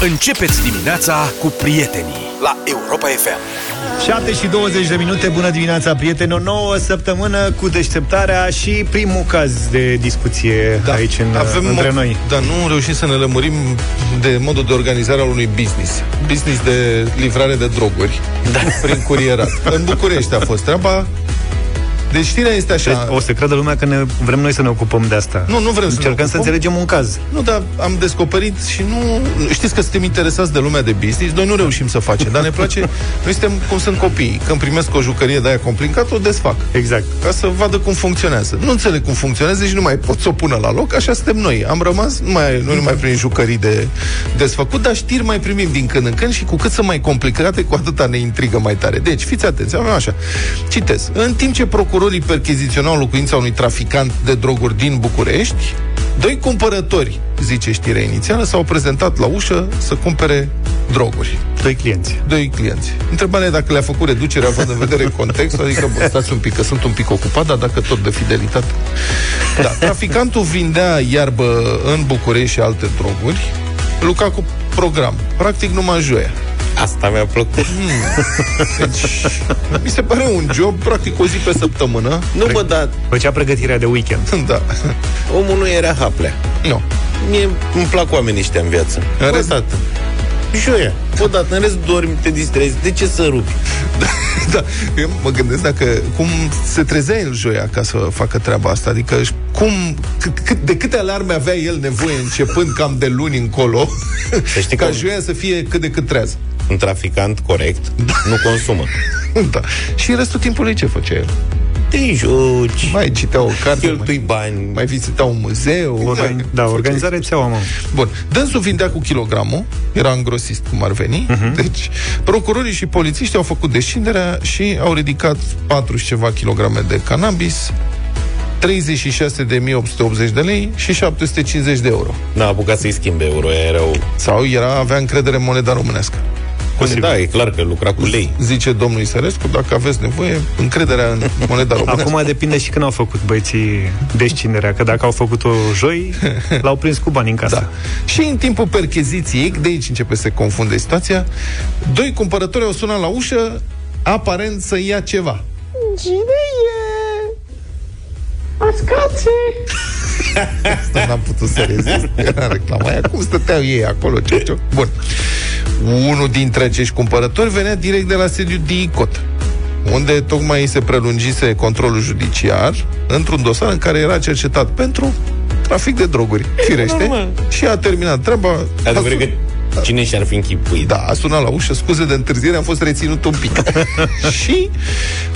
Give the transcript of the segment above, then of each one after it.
Începeți dimineața cu prietenii la Europa FM. 7 și 20 de minute, bună dimineața, prieteni, o nouă săptămână cu deșteptarea și primul caz de discuție da, aici în, avem între noi. Dar nu reușim să ne lămurim de modul de organizare al unui business. Business de livrare de droguri da. prin curierat. în București a fost treaba, deci știrea este așa. Deci, o să creadă lumea că ne, vrem noi să ne ocupăm de asta. Nu, nu vrem Încercăm să, să înțelegem un caz. Nu, dar am descoperit și nu... Știți că suntem interesați de lumea de business, noi nu reușim să facem, dar ne place... noi suntem cum sunt copiii. Când primesc o jucărie de aia complicată, o desfac. Exact. Ca să vadă cum funcționează. Nu înțeleg cum funcționează și nu mai pot să o pună la loc, așa suntem noi. Am rămas, nu mai, noi nu mai primim jucării de desfăcut, dar știri mai primim din când în când și cu cât sunt mai complicate, cu atâta ne intrigă mai tare. Deci, fiți atenți, avem așa. Citez. În timp ce procurorii percheziționau locuința unui traficant de droguri din București, doi cumpărători, zice știrea inițială, s-au prezentat la ușă să cumpere droguri. Doi clienți. Doi clienți. Întrebarea e dacă le-a făcut reducerea având în vedere contextul, adică, bă, stați un pic, că sunt un pic ocupat, dar dacă tot de fidelitate. Da, traficantul vindea iarbă în București și alte droguri, lucra cu program, practic numai joia. Asta mi-a plăcut. Hmm. Deci, mi se pare un job, practic, o zi pe săptămână. Nu, Pre- bă, dar... Făcea pregătirea de weekend. Da. Omul nu era haplea. Nu. Mie îmi plac oamenii ăștia în viață. În rest, Joia. Odată, în rest dormi, te distrezi. De ce să rupi? Da, da. Eu mă gândesc dacă cum se trezea el joia ca să facă treaba asta. Adică cum, cât, de câte alarme avea el nevoie începând cam de luni încolo să știi ca cum... joia să fie cât de cât trează. Un traficant corect da. nu consumă. da. Și restul timpului ce făcea el? te joci, mai citea o carte, cheltui mai, bani, mai vizita un muzeu. Organ- mai, da, organizarea țeaua, mă. Bun. Dânsul vindea cu kilogramul, era îngrosist, cum ar veni. Uh-huh. Deci, procurorii și polițiștii au făcut descinderea și au ridicat 4 și ceva kilograme de cannabis, 36.880 de lei și 750 de euro. N-a apucat să-i schimbe euro, erau... Sau era, avea încredere în moneda românească. Posibil. Da, e clar că lucra cu lei. Zice domnul Isărescu, dacă aveți nevoie, încrederea în moneda românească. Acum depinde și când au făcut băieții descinerea, că dacă au făcut-o joi, l-au prins cu bani în casă. Da. Și în timpul percheziției, de aici începe să se confunde situația, doi cumpărători au sunat la ușă, aparent să ia ceva. Cine e? Ascațe! Asta n-am putut să rezist. Era reclama aia. Cum stăteau ei acolo? Ce, ce? Bun. Unul dintre acești cumpărători venea direct de la sediu DICOT, unde tocmai se prelungise controlul judiciar într-un dosar în care era cercetat pentru trafic de droguri, firește, și a terminat treaba. Adevărul că Cine și-ar fi închipuit? Da, a sunat la ușă, scuze de întârziere, am fost reținut un pic. și,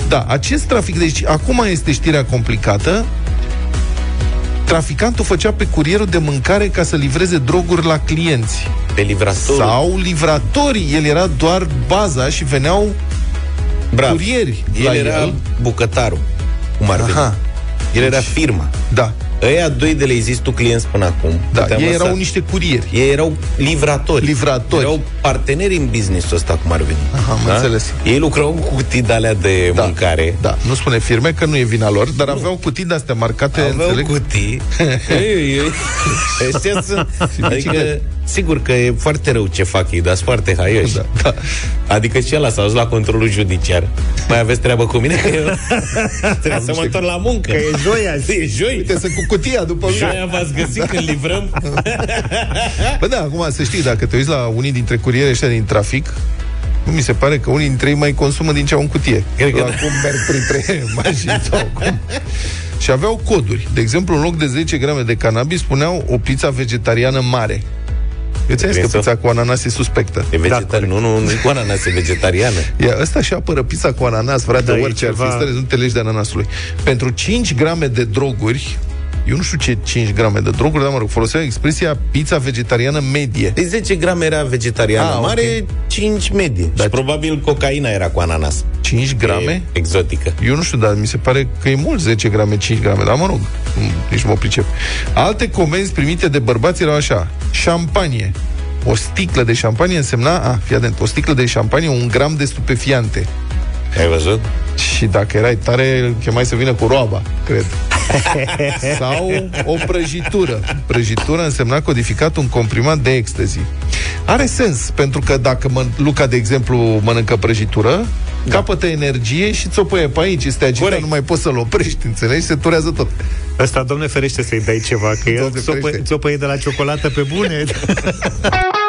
da, acest trafic, deci acum este știrea complicată, traficantul făcea pe curierul de mâncare ca să livreze droguri la clienți. Pe livrator. Sau livratorii. El era doar baza și veneau Brav. curieri. El era el. bucătarul, cum ar Aha. El era deci, firma. Da. Ăia doi de le zis tu clienți până acum. Da, ei erau niște curieri. Ei erau livratori. Livratori. Erau parteneri în business-ul ăsta, cum ar veni. Aha, am da? înțeles. Ei lucrau cu cutii de alea de da, mâncare. Da, nu spune firme că nu e vina lor, dar nu. aveau cutii de astea marcate, aveau înțeleg? cutii. ei, ei, ei. Ăștia sunt... Adică, sigur că e foarte rău ce fac ei, dar sunt foarte haioși. Da, da. Adică și ăla s-a dus la controlul judiciar. Mai aveți treabă cu mine? Că eu trebuie să mă întorc la muncă. Că e joi azi. E joi. Uite, să cu cutia după mine. Joia v-ați găsit când livrăm? Bă, da, acum să știi, dacă te uiți la unii dintre curieri ăștia din trafic, nu mi se pare că unii dintre ei mai consumă din ce au în cutie. Cred la că cum merg printre mașini sau cum. Și aveau coduri. De exemplu, în loc de 10 grame de cannabis, spuneau o pizza vegetariană mare. Eu ți-am zis că pizza cu ananas e suspectă. E vegetar... da, nu, nu, nu e cu ananas, e vegetariană. Ia, ăsta și apără pizza cu ananas, frate, da, orice ceva... ar fi stare, nu te legi de ananasului. Pentru 5 grame de droguri, eu nu știu ce 5 grame de droguri, dar mă rog, foloseau expresia pizza vegetariană medie. De 10 grame era vegetariană ah, mare, okay. 5 medie. Dar și probabil cocaina era cu ananas. 5 grame? E exotică. Eu nu știu, dar mi se pare că e mult 10 grame, 5 grame, dar mă rog, nici mă pricep. Alte comenzi primite de bărbați erau așa, șampanie, o sticlă de șampanie însemna, a, fii atent, o sticlă de șampanie, un gram de stupefiante. Ai văzut? Și dacă erai tare, îl chemai să vină cu roaba, cred. Sau o prăjitură. Prăjitură însemna codificat un comprimat de ecstasy. Are sens, pentru că dacă mă, Luca, de exemplu, mănâncă prăjitură, da. capătă energie și ți-o pune pe aici, este agitat, nu mai poți să-l oprești, înțelegi? Se turează tot. Ăsta, domne ferește să-i dai ceva, că el ți-o, pă, ți-o de la ciocolată pe bune.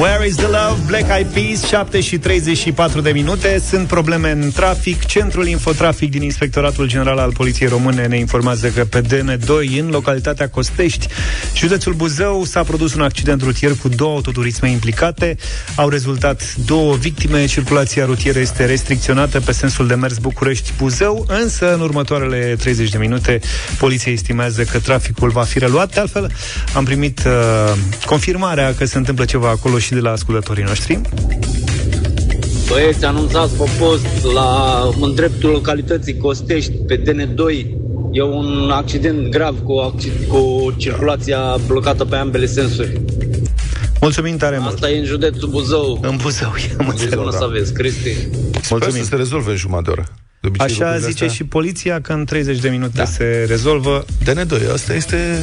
Where is the love? Black Eyed Peas, 7 și 34 de minute. Sunt probleme în trafic. Centrul Infotrafic din Inspectoratul General al Poliției Române ne informează că pe DN2, în localitatea Costești, județul Buzău, s-a produs un accident rutier cu două autoturisme implicate. Au rezultat două victime. Circulația rutieră este restricționată pe sensul de mers București-Buzău, însă în următoarele 30 de minute poliția estimează că traficul va fi reluat. De altfel, am primit uh, confirmarea că se întâmplă ceva acolo și de la ascultătorii noștri. Băieți, anunțați pe post la, în dreptul localității Costești, pe DN2, e un accident grav cu, accident, cu circulația blocată pe ambele sensuri. Mulțumim tare mult. Asta e în județul Buzău. În Buzău, am înțeles. să vezi, Cristi. Mulțumim. să se rezolve în jumătate de oră. Așa zice astea... și poliția că în 30 de minute da. se rezolvă. DN2, asta este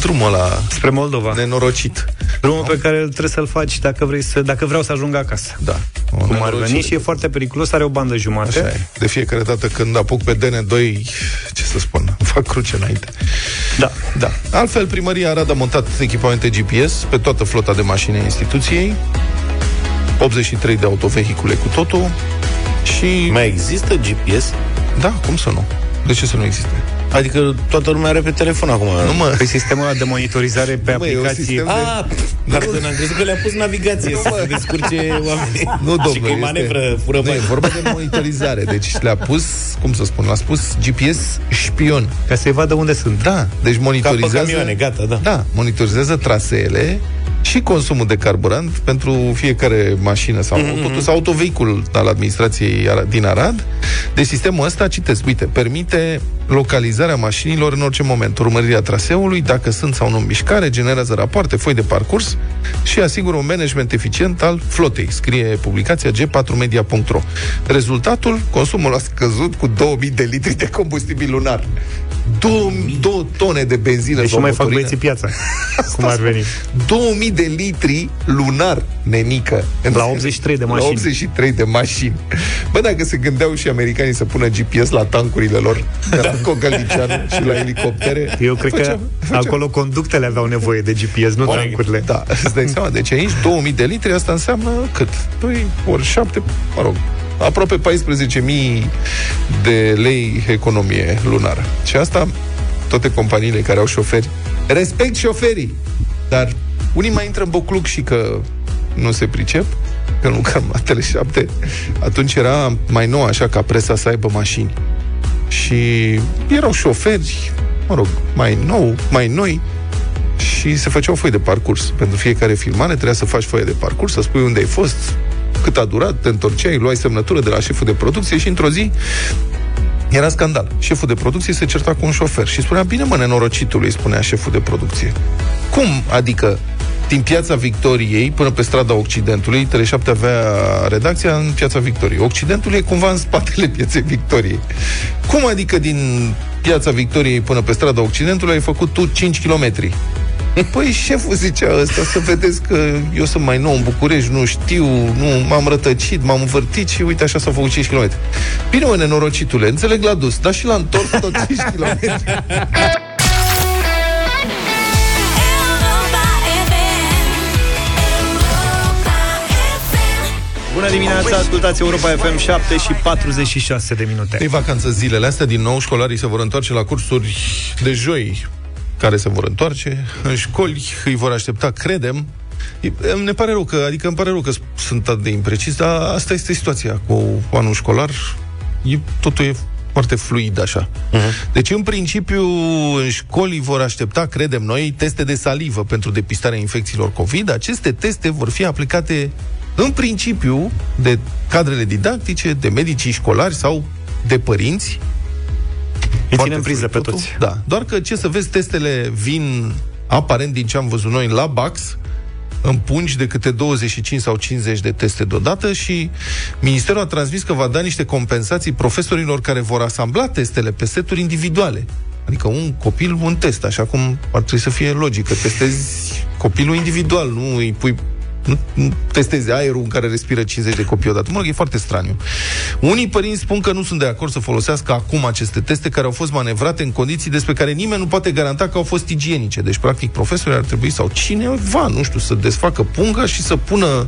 drumul la spre Moldova. Nenorocit. Drumul no? pe care trebuie să-l faci dacă, vrei să, dacă vreau să ajung acasă. Da. O Cum ar veni și e foarte periculos, are o bandă jumate. Așa e. De fiecare dată când apuc pe DN2, ce să spun, fac cruce înainte. Da. Da. Altfel, primăria Arad a montat echipamente GPS pe toată flota de mașini a instituției, 83 de autovehicule cu totul, și... Mai există GPS? Da, cum să nu? De ce să nu existe? Adică toată lumea are pe telefon acum. Nu mă. Păi sistemul ăla de monitorizare pe nu, aplicație. De... Ah, dar nu, am crezut că le-a pus navigație nu, să se descurce oamenii. Nu, domnule. Și că manevră fură Nu, e vorba de monitorizare. Deci le-a pus, cum să spun, l-a spus GPS șpion. Ca să-i vadă unde sunt. Da, deci monitorizează... Ca camioane, gata, da. Da, monitorizează traseele și consumul de carburant pentru fiecare mașină sau mm-hmm. auto, sau autovehicul al administrației din Arad. De sistemul ăsta, citesc, uite, permite localizarea mașinilor în orice moment, urmărirea traseului, dacă sunt sau nu în mișcare, generează rapoarte, foi de parcurs și asigură un management eficient al flotei, scrie publicația g4media.ro. Rezultatul, consumul a scăzut cu 2000 de litri de combustibil lunar. 2 tone de benzină deci mai fac băieții piața. Cum ar veni? 2000 de litri lunar, nenică. La 83 de mașini. La 83 de mașini. Bă, dacă se gândeau și americanii să pună GPS la tancurile lor, la Cogălnicianu și la elicoptere. Eu cred făceam, că făceam. acolo conductele aveau nevoie de GPS, nu tancurile. Da, îți dai seama. Deci aici 2000 de litri, asta înseamnă cât? 2 ori 7, mă rog, aproape 14.000 de lei economie lunară. Și asta toate companiile care au șoferi. Respect șoferii, dar unii mai intră în bocluc și că nu se pricep, că nu cam la Tele7. Atunci era mai nou așa ca presa să aibă mașini. Și erau șoferi, mă rog, mai nou, mai noi, și se făceau foi de parcurs. Pentru fiecare filmare trebuia să faci foaie de parcurs, să spui unde ai fost, cât a durat, te întorceai, luai semnătură de la șeful de producție și într-o zi era scandal. Șeful de producție se certa cu un șofer și spunea, bine mă, nenorocitului, spunea șeful de producție. Cum? Adică din Piața Victoriei până pe strada Occidentului, Tele7 avea redacția în Piața Victoriei. Occidentul e cumva în spatele Pieței Victoriei. Cum adică din Piața Victoriei până pe strada Occidentului ai făcut tu 5 km? Păi șeful zicea ăsta, să vedeți că eu sunt mai nou în București, nu știu, nu m-am rătăcit, m-am învârtit și uite așa s-au făcut 5 km. Bine, mă, nenorocitule, înțeleg la dus, dar și la întors tot 5 km. Bună dimineața, ascultați Europa FM 7 și 46 de minute. E vacanță zilele astea, din nou școlarii se vor întoarce la cursuri de joi care se vor întoarce în școli, îi vor aștepta, credem, ne pare rău că, adică îmi pare rău că sunt atât de imprecis, dar asta este situația cu anul școlar. E, totul e foarte fluid așa. Uh-huh. Deci, în principiu, în școli vor aștepta, credem noi, teste de salivă pentru depistarea infecțiilor COVID. Aceste teste vor fi aplicate în principiu de cadrele didactice, de medicii școlari sau de părinți îi ținem priză pe toți. Da. Doar că, ce să vezi, testele vin, aparent, din ce am văzut noi, la Bax, în pungi de câte 25 sau 50 de teste deodată și Ministerul a transmis că va da niște compensații profesorilor care vor asambla testele pe seturi individuale. Adică un copil, un test, așa cum ar trebui să fie logic, că testezi copilul individual, nu îi pui nu, nu testezi aerul în care respiră 50 de copii odată. Mă rog, e foarte straniu. Unii părinți spun că nu sunt de acord să folosească acum aceste teste care au fost manevrate în condiții despre care nimeni nu poate garanta că au fost igienice. Deci, practic, profesorii ar trebui sau cineva, nu știu, să desfacă punga și să pună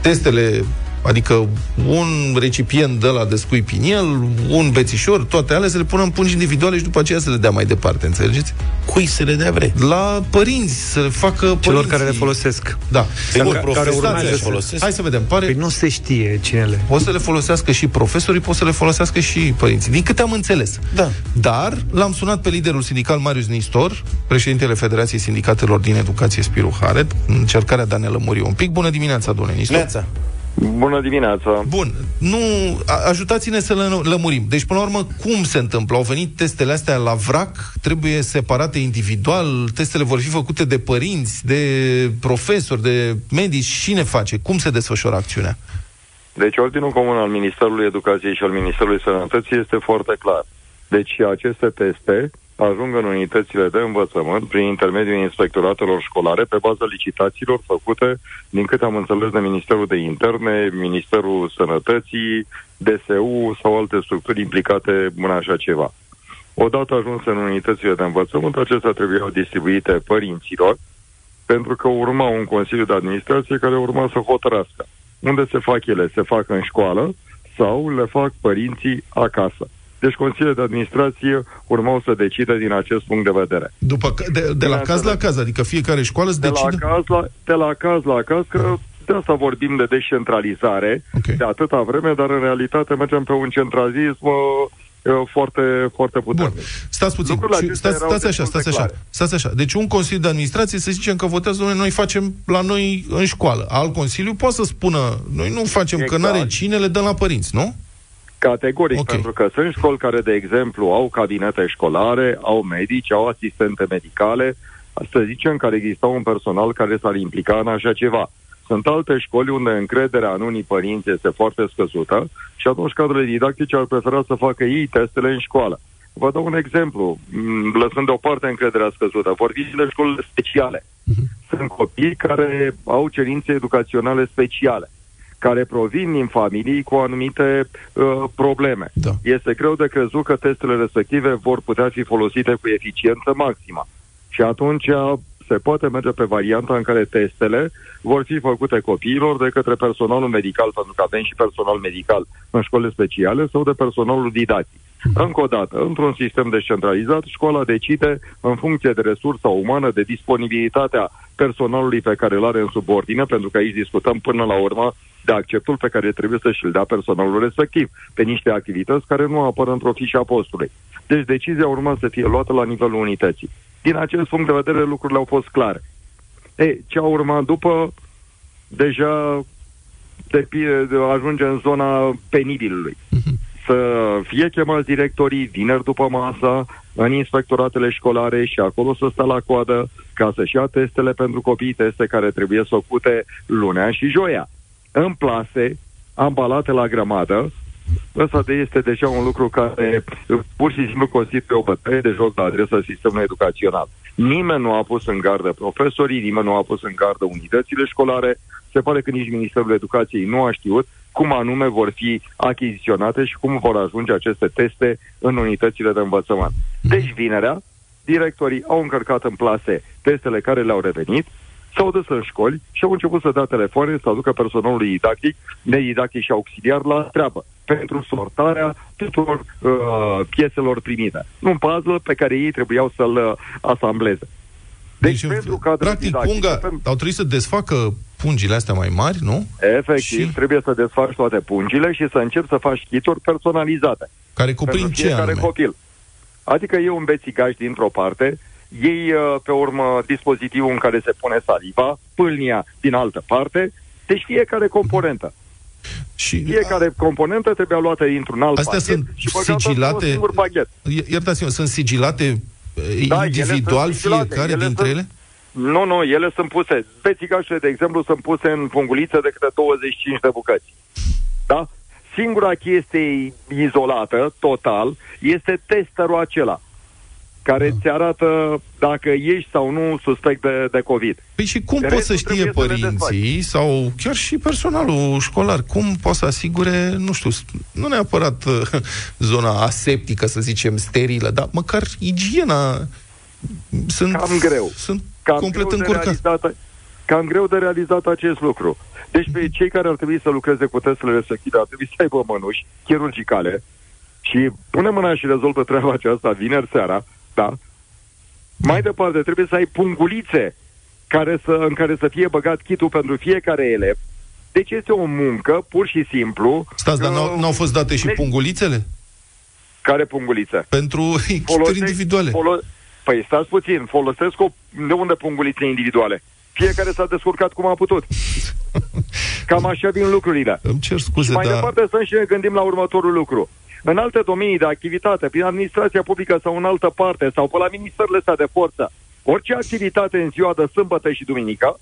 testele Adică un recipient de la descui el, un bețișor, toate alea să le pună în pungi individuale și după aceea să le dea mai departe, înțelegeți? Cui să le dea vrei? La părinți, să le facă Celor părinții. care le folosesc. Da. Sigur, Care profesorii urmează le să- folosesc. Hai să vedem. Pare, Păi nu se știe cine le. Poți să le folosească și profesorii, poți să le folosească și părinții. Din câte am înțeles. Da. Dar l-am sunat pe liderul sindical Marius Nistor, președintele Federației Sindicatelor din Educație Spiru Haret, în încercarea de a ne lămuri un pic. Bună dimineața, domnule Nistor. Neața. Bună dimineața! Bun, nu, a- ajutați-ne să le lămurim. Deci, până la urmă, cum se întâmplă? Au venit testele astea la vrac, trebuie separate individual, testele vor fi făcute de părinți, de profesori, de medici. Cine face? Cum se desfășoară acțiunea? Deci ordinul comun al Ministerului Educației și al Ministerului Sănătății este foarte clar. Deci aceste teste ajung în unitățile de învățământ prin intermediul inspectoratelor școlare pe baza licitațiilor făcute, din câte am înțeles, de Ministerul de Interne, Ministerul Sănătății, DSU sau alte structuri implicate în așa ceva. Odată ajuns în unitățile de învățământ, acestea trebuiau distribuite părinților, pentru că urma un Consiliu de Administrație care urma să hotărască. Unde se fac ele? Se fac în școală sau le fac părinții acasă. Deci Consiliul de Administrație urmau să decide din acest punct de vedere. După, ca- de, de la Bineînțeles. caz la caz, adică fiecare școală îți De la, decide... caz la, de la caz la caz, că de asta vorbim de descentralizare Ok. de atâta vreme, dar în realitate mergem pe un centralism uh, uh, foarte, foarte Bun, puternic. stați puțin. Lucrurile Și acestea Stați, erau stați așa, destul de stați așa. clare. Stați așa. Deci un Consiliu de Administrație, să zicem că votează, domnule, noi facem la noi în școală. Alt Consiliu poate să spună, noi nu facem, că Exact. n-are cine, le dăm la părinți, nu? Categoric, Ok. okay. pentru că sunt școli care, de exemplu, au cabinete școlare, au medici, au asistente medicale, să zicem, care exista un personal care s-ar implica în așa ceva. Sunt alte școli unde încrederea în unii părinți este foarte scăzută și atunci cadrele didactice ar prefera să facă ei testele în școală. Vă dau un exemplu, m, lăsând deoparte încrederea scăzută. Vorbim de școlile speciale. Sunt copii care au cerințe educaționale speciale care provin din familii cu anumite uh, probleme. Da. Este greu de crezut că testele respective vor putea fi folosite cu eficiență maximă. Și atunci se poate merge pe varianta în care testele vor fi făcute copiilor de către personalul medical, pentru că avem și personal medical în școlile speciale, sau de personalul didactic. Încă o dată, într-un sistem descentralizat, școala decide în funcție de resursa umană, de disponibilitatea personalului pe care îl are în subordine, pentru că aici discutăm până la urmă de acceptul pe care trebuie să și-l dea personalul respectiv, pe niște activități care nu apar într-o fișă a postului. Deci decizia urma să fie luată la nivelul unității. Din acest punct de vedere, lucrurile au fost clare. E, ce a urmat după, deja de, de ajunge în zona penibilului. Să fie chemați directorii vineri după masa în inspectoratele școlare și acolo să stea la coadă ca să-și ia testele pentru copii, teste care trebuie făcute lunea și joia. În plase, ambalate la grămadă, Ăsta de este deja un lucru care pur și simplu constituie o bătaie de joc la adresa sistemului educațional. Nimeni nu a pus în gardă profesorii, nimeni nu a pus în gardă unitățile școlare. Se pare că nici Ministerul Educației nu a știut cum anume vor fi achiziționate și cum vor ajunge aceste teste în unitățile de învățământ. Deci, vinerea, directorii au încărcat în plase testele care le-au revenit, s-au dus în școli și au început să dea telefoane să aducă personalul didactic, nedidactic și auxiliar la treabă pentru sortarea tuturor uh, pieselor primite. Un puzzle pe care ei trebuiau să-l uh, asambleze. Deci, Deci, pentru cadrele practic, didactice, punga, pentru- au trebuit să desfacă pungile astea mai mari, nu? Efectiv, Și- trebuie să desfaci toate pungile și să începi să faci kituri personalizate. Care cuprind pentru ce fiecare anume? copil. Adică e un bețigaș dintr-o parte, iei uh, pe urmă dispozitivul în care se pune saliva, pâlnia din altă parte, deci fiecare componentă. Și Fiecare componentă trebuie luată dintr-un alt Astea pachet sunt și băgată într-un sigilate- singur pachet. I- Iertați-mă, sunt sigilate eh, Da, ele individual sunt sigilate, fiecare ele dintre sunt- ele? Nu, nu, ele sunt puse. Bețigașele, de exemplu, sunt puse în pungulițe de câte 25 de bucăți. Da? Singura chestie izolată, total, este testerul acela. Care ți arată dacă ești sau nu suspect de, de COVID. Păi și cum pot Restul să știe trebuie să le părinții sau chiar și personalul școlar, cum pot să asigure, nu știu, nu neapărat uh, zona aseptică, să zicem, sterilă, dar măcar igiena sunt, Cam greu. sunt Cam complet greu de încurcat. realizat, cam greu de realizat acest lucru. Deci pe cei care ar trebui să lucreze cu testele respective ar trebui să aibă mănuși chirurgicale și pune mâna și rezolvă treaba aceasta vineri seara, da? Mai departe, trebuie să ai pungulițe care să, în care să fie băgat kitul pentru fiecare elev. Deci este o muncă, pur și simplu. Stați, dar n-au, uh, n-au fost date și ne- pungulițele? Care pungulițe? Pentru kituri individuale. Folo- păi stați puțin, folosesc o, de unde pungulițe individuale? Fiecare s-a descurcat cum a putut. Cam așa vin lucrurile. Îmi cer scuze, Și mai dar... departe să și ne gândim la următorul lucru. În alte domenii de activitate, prin administrația publică sau în altă parte, sau pe la ministerele astea de forță, orice activitate în ziua de sâmbătă și duminică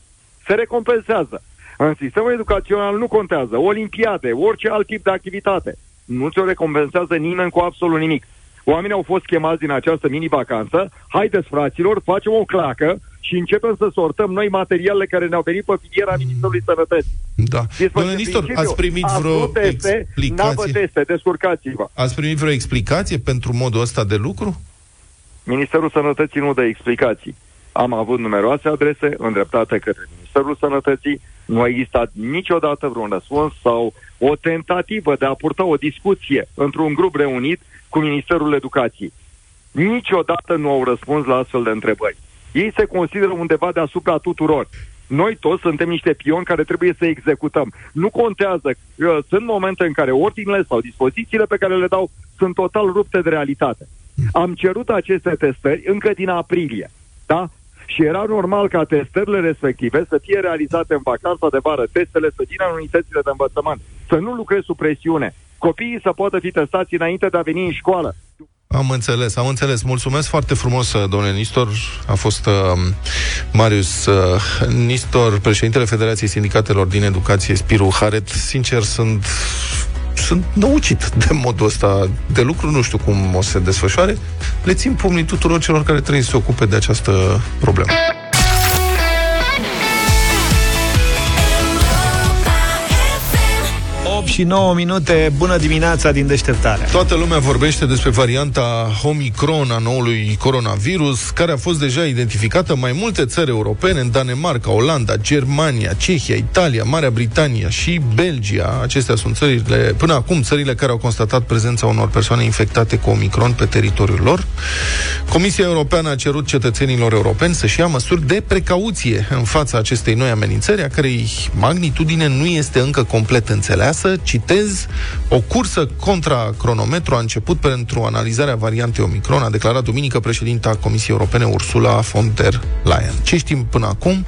se recompensează. În sistemul educațional nu contează. Olimpiade, orice alt tip de activitate. Nu ți-o recompensează nimeni cu absolut nimic. Oamenii au fost chemați din această mini-vacanță. Haideți, fraților, facem o clacă și începem să sortăm noi materialele care ne-au venit pe filiera Ministerului Sănătății. Da. Deci, Domnule în Nistor, principiu, ați primit ați vreo vrut teste, n-avă explicație? teste, descurcați-vă. Ați primit vreo explicație pentru modul ăsta de lucru? Ministerul Sănătății nu dă explicații. Am avut numeroase adrese îndreptate către Ministerul Sănătății. Nu a existat niciodată vreun răspuns sau o tentativă de a purta o discuție într-un grup reunit cu Ministerul Educației. Niciodată nu au răspuns la astfel de întrebări. Ei se consideră undeva deasupra tuturor. Noi toți suntem niște pioni care trebuie să executăm. Nu contează. uh, Sunt momente în care ordinele sau dispozițiile pe care le dau sunt total rupte de realitate. Am cerut aceste testări încă din aprilie. Da? Și era normal ca testările respective să fie realizate în vacanța de vară, testele să vină în unitățile de învățământ, să nu lucrezi sub presiune, copiii să poată fi testați înainte de a veni în școală. Am înțeles, am înțeles. Mulțumesc foarte frumos, uh, domnule Nistor. A fost uh, Marius uh, Nistor, președintele Federației Sindicatelor din Educație, Spiru Haret. Sincer, sunt sunt năucit de modul ăsta de lucru, nu știu cum o să se desfășoare. Le țin pumnii tuturor celor care trebuie să se ocupe de această problemă. Și 9 minute, bună dimineața din deșteptare. Toată lumea vorbește despre varianta Omicron a noului coronavirus, care a fost deja identificată în mai multe țări europene, în Danemarca, Olanda, Germania, Cehia, Italia, Marea Britanie și Belgia. Acestea sunt țările, până acum, țările care au constatat prezența unor persoane infectate cu Omicron pe teritoriul lor. Comisia Europeană a cerut cetățenilor europeni să-și ia măsuri de precauție în fața acestei noi amenințări, a cărei magnitudine nu este încă complet înțeleasă. Citez, o cursă contra cronometru a început pentru analizarea variantei Omicron, a declarat duminică președinta Comisiei Europene Ursula von der Leyen. Ce știm până acum?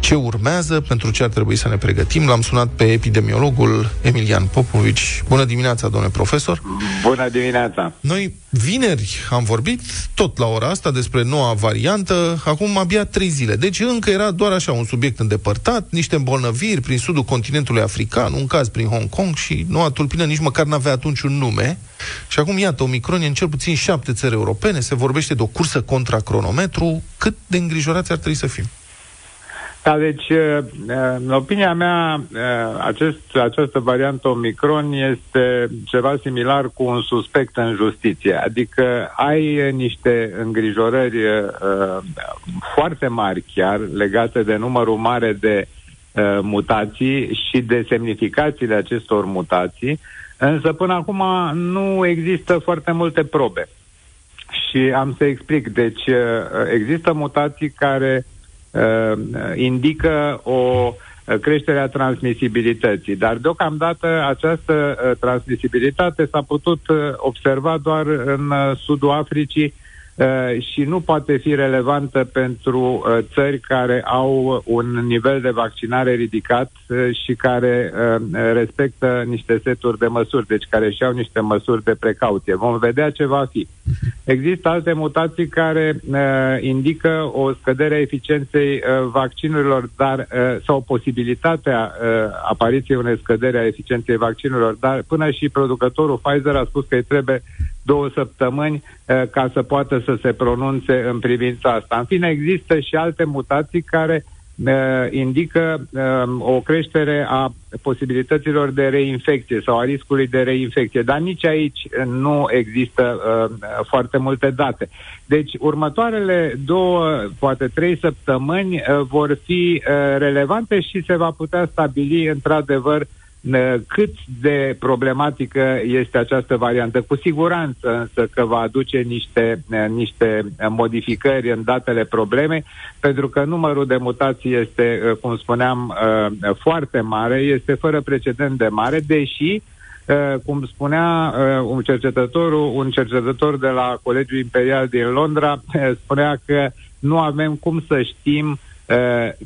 Ce urmează? Pentru ce ar trebui să ne pregătim? L-am sunat pe epidemiologul Emilian Popovici. Bună dimineața, domnule profesor! Bună dimineața! Noi vineri am vorbit tot la ora asta despre noua variantă, acum abia trei zile. Deci încă era doar așa un subiect îndepărtat, niște îmbolnăviri prin sudul continentului african, un caz prin Hong Kong și noua tulpină nici măcar n-avea atunci un nume. Și acum, iată, Omicron e în cel puțin șapte țări europene, se vorbește de o cursă contra cronometru. Cât de îngrijorați ar trebui să fim? Da, deci, în opinia mea, acest, această variantă Omicron este ceva similar cu un suspect în justiție. Adică ai niște îngrijorări foarte mari chiar legate de numărul mare de mutații și de semnificațiile acestor mutații, însă până acum nu există foarte multe probe. Și am să explic. Deci, există mutații care uh, indică o creștere a transmisibilității. Dar deocamdată această uh, transmisibilitate s-a putut uh, observa doar în uh, sudul Africii uh, și nu poate fi relevantă pentru uh, țări care au un nivel de vaccinare ridicat uh, și care uh, respectă niște seturi de măsuri, deci care și au niște măsuri de precauție. Vom vedea ce va fi. Există alte mutații care uh, indică o scădere a eficienței uh, vaccinurilor dar, uh, sau posibilitatea uh, apariției unei scădere a eficienței vaccinurilor, dar până și producătorul Pfizer a spus că îi trebuie două săptămâni uh, ca să poată să se pronunțe în privința asta. În fine, există și alte mutații care uh, indică uh, o creștere a posibilităților de reinfecție sau a riscului de reinfecție, dar nici aici nu există uh, foarte multe date. Deci, următoarele două, poate trei săptămâni uh, vor fi uh, relevante și se va putea stabili într-adevăr uh, cât de problematică este această variantă. Cu siguranță însă că va aduce niște, niște modificări în datele probleme, pentru că numărul de mutații este, cum spuneam, foarte mare, este fără precedent de mare, deși cum spunea un cercetător, un cercetător de la Colegiul Imperial din Londra, spunea că nu avem cum să știm uh, Uh,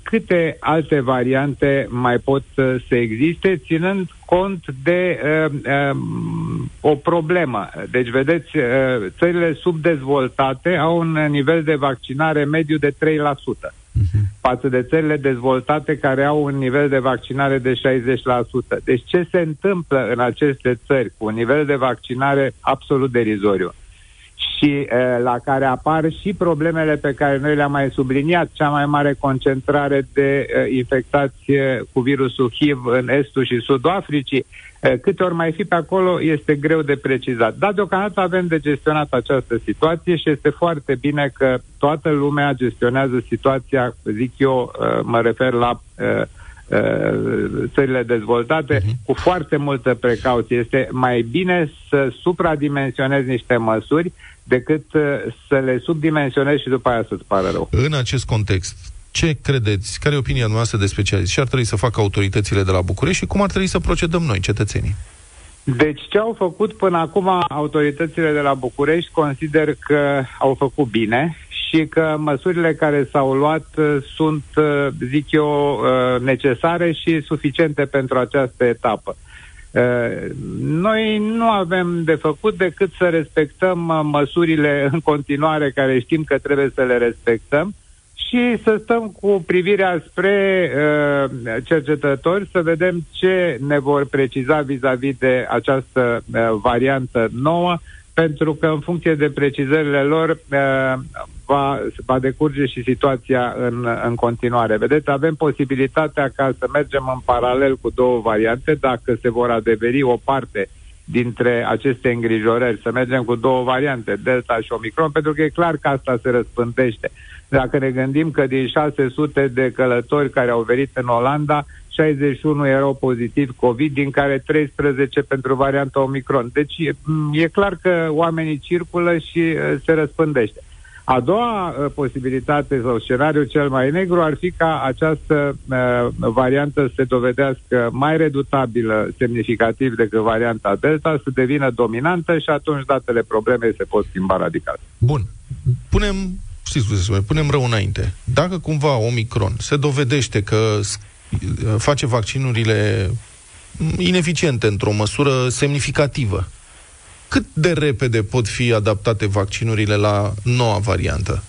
câte alte variante mai pot uh, să existe, ținând cont de uh, uh, o problemă. Deci, vedeți, uh, țările subdezvoltate au un nivel de vaccinare mediu de 3%, uh-huh. față de țările dezvoltate care au un nivel de vaccinare de 60%. Deci, ce se întâmplă în aceste țări cu un nivel de vaccinare absolut derizoriu? Și uh, la care apar și problemele pe care noi le-am mai subliniat, cea mai mare concentrare de uh, infectați uh, cu virusul HIV în estul și sudul Africii. Uh, câte ori mai fi pe acolo este greu de precizat. Dar deocamdată avem de gestionat această situație și este foarte bine că toată lumea gestionează situația, zic eu, uh, mă refer la uh, țările dezvoltate uh-huh. cu foarte multă precauție. Este mai bine să supradimensionezi niște măsuri decât uh, să le subdimensionezi și după aia să-ți pară rău. În acest context, ce credeți, care e opinia noastră de specialiști? Ce ar trebui să facă autoritățile de la București și cum ar trebui să procedăm noi, cetățenii? Deci ce au făcut până acum autoritățile de la București consider că au făcut bine și că măsurile care s-au luat uh, sunt, uh, zic eu, necesare și suficiente pentru această etapă. Uh, noi nu avem de făcut decât să respectăm uh, măsurile în continuare care știm că trebuie să le respectăm și să stăm cu privirea spre uh, cercetători să vedem ce ne vor preciza vis-a-vis de această uh, variantă nouă pentru că în funcție de precizările lor uh, va, va decurge și situația în, în continuare. Vedeți, avem posibilitatea ca să mergem în paralel cu două variante, dacă se vor adeveri o parte dintre aceste îngrijorări, să mergem cu două variante, Delta și Omicron, pentru că e clar că asta se răspândește. Dacă ne gândim că din 600 de călători care au venit în Olanda, 61 erau pozitiv COVID, din care 13 pentru varianta Omicron. Deci e, e clar că oamenii circulă și uh, se răspândește. A doua uh, posibilitate sau scenariu cel mai negru ar fi ca această uh, variantă să se dovedească mai redutabilă semnificativ decât varianta Delta, să devină dominantă și atunci datele probleme se pot schimba radical. Bun. Punem știți cum se spune, punem rău înainte. Dacă cumva Omicron se dovedește că face vaccinurile ineficiente într-o măsură semnificativă. Cât de repede pot fi adaptate vaccinurile la noua variantă?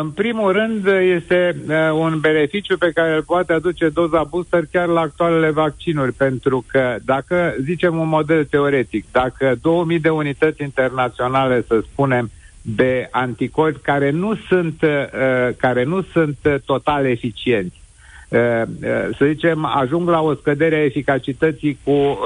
În primul rând, este uh, un beneficiu pe care îl poate aduce doza booster chiar la actualele vaccinuri, pentru că dacă, zicem un model teoretic, dacă 2000 de unități internaționale, să spunem, de anticorpi care nu sunt, uh, care nu sunt total eficienți, Eh, eh, să zicem, ajung la o scădere a eficacității cu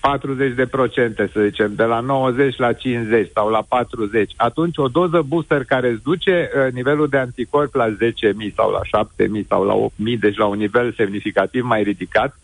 40 eh, de procente, să zicem, de la 90 la 50 sau la 40, atunci o doză booster care îți duce nivelul de anticorp la 10.000 sau la 7.000 sau la 8.000, deci la un nivel semnificativ mai ridicat,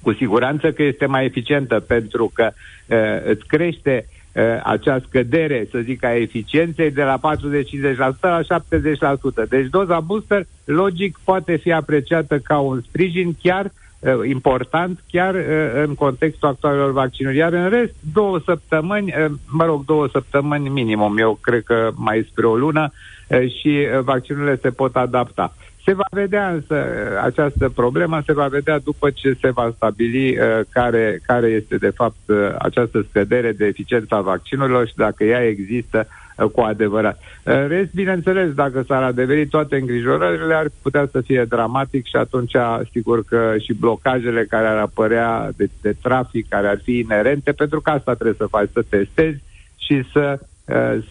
cu siguranță că este mai eficientă pentru că uh, îți crește uh, acea scădere, să zic, a eficienței de la 40-50% la 70%. Deci doza booster, logic, poate fi apreciată ca un sprijin chiar uh, important, chiar uh, în contextul actualelor vaccinuri. Iar în rest, două săptămâni, uh, mă rog, două săptămâni minimum, eu cred că mai spre o lună, uh, și uh, vaccinurile se pot adapta. Se va vedea însă această problemă, se va vedea după ce se va stabili uh, care, care este de fapt uh, această scădere de eficiență a vaccinurilor și dacă ea există uh, cu adevărat. Uh, rest, bineînțeles, dacă s-ar adeveri toate îngrijorările, ar putea să fie dramatic și atunci sigur că și blocajele care ar apărea de, de trafic, care ar fi inerente, pentru că asta trebuie să faci, să testezi, și să uh,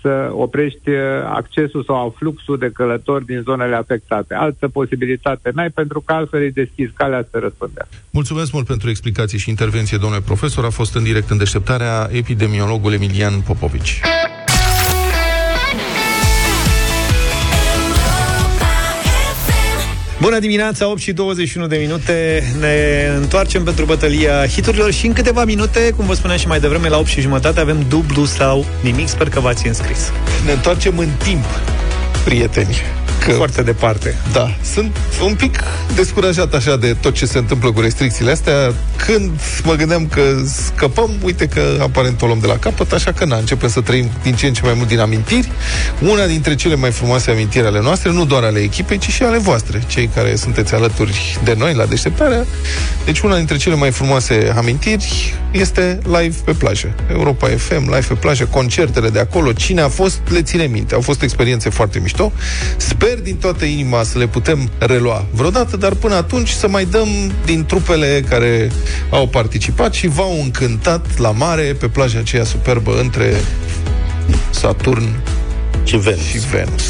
să oprești uh, accesul sau fluxul de călători din zonele afectate. Altă posibilitate n-ai, pentru că altfel îi deschizi calea să răspândească. Mulțumesc mult pentru explicații și intervenție, domnule profesor. A fost în direct în deșteptarea epidemiologul Emilian Popovici. Bună dimineața, 8 și 21 de minute. Ne întoarcem pentru bătălia hiturilor Și în câteva minute, cum vă spuneam și mai devreme La 8 și jumătate avem dublu sau nimic. Sper că v-ați înscris. Ne întoarcem în timp, prieteni că... Foarte departe. Da. Sunt un pic descurajat așa de tot ce se întâmplă cu restricțiile astea. Când mă gândeam că scăpăm, uite că aparent o luăm de la capăt, așa că na, începem să trăim din ce în ce mai mult din amintiri. Una dintre cele mai frumoase amintiri ale noastre, nu doar ale echipei, ci și ale voastre, cei care sunteți alături de noi la deșteptarea. Deci una dintre cele mai frumoase amintiri este live pe plajă. Europa FM, live pe plajă, concertele de acolo, cine a fost, le ține minte. Au fost experiențe foarte mișto. Sper Sper din toată inima să le putem relua vreodată, dar până atunci să mai dăm din trupele care au participat și v-au încântat la mare pe plaja aceea superbă între Saturn și Venus. Și Venus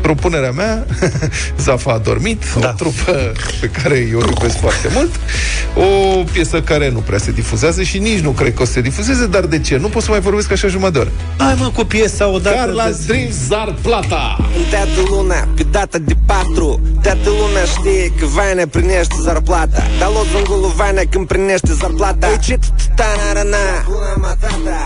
propunerea mea, Zafa a dormit, da. o trupă pe care eu o iubesc foarte mult, o piesă care nu prea se difuzează și nici nu cred că o să se difuzeze, dar de ce? Nu pot să mai vorbesc așa jumătate de oră. Hai mă cu piesa odată. Carla de... Dream Zar Plata. Toată luna, pe data de patru, toată lumea știe că Vaina primește zarplata. Dar lozungul Vaina când primește zarplata. Ei ce tanarana.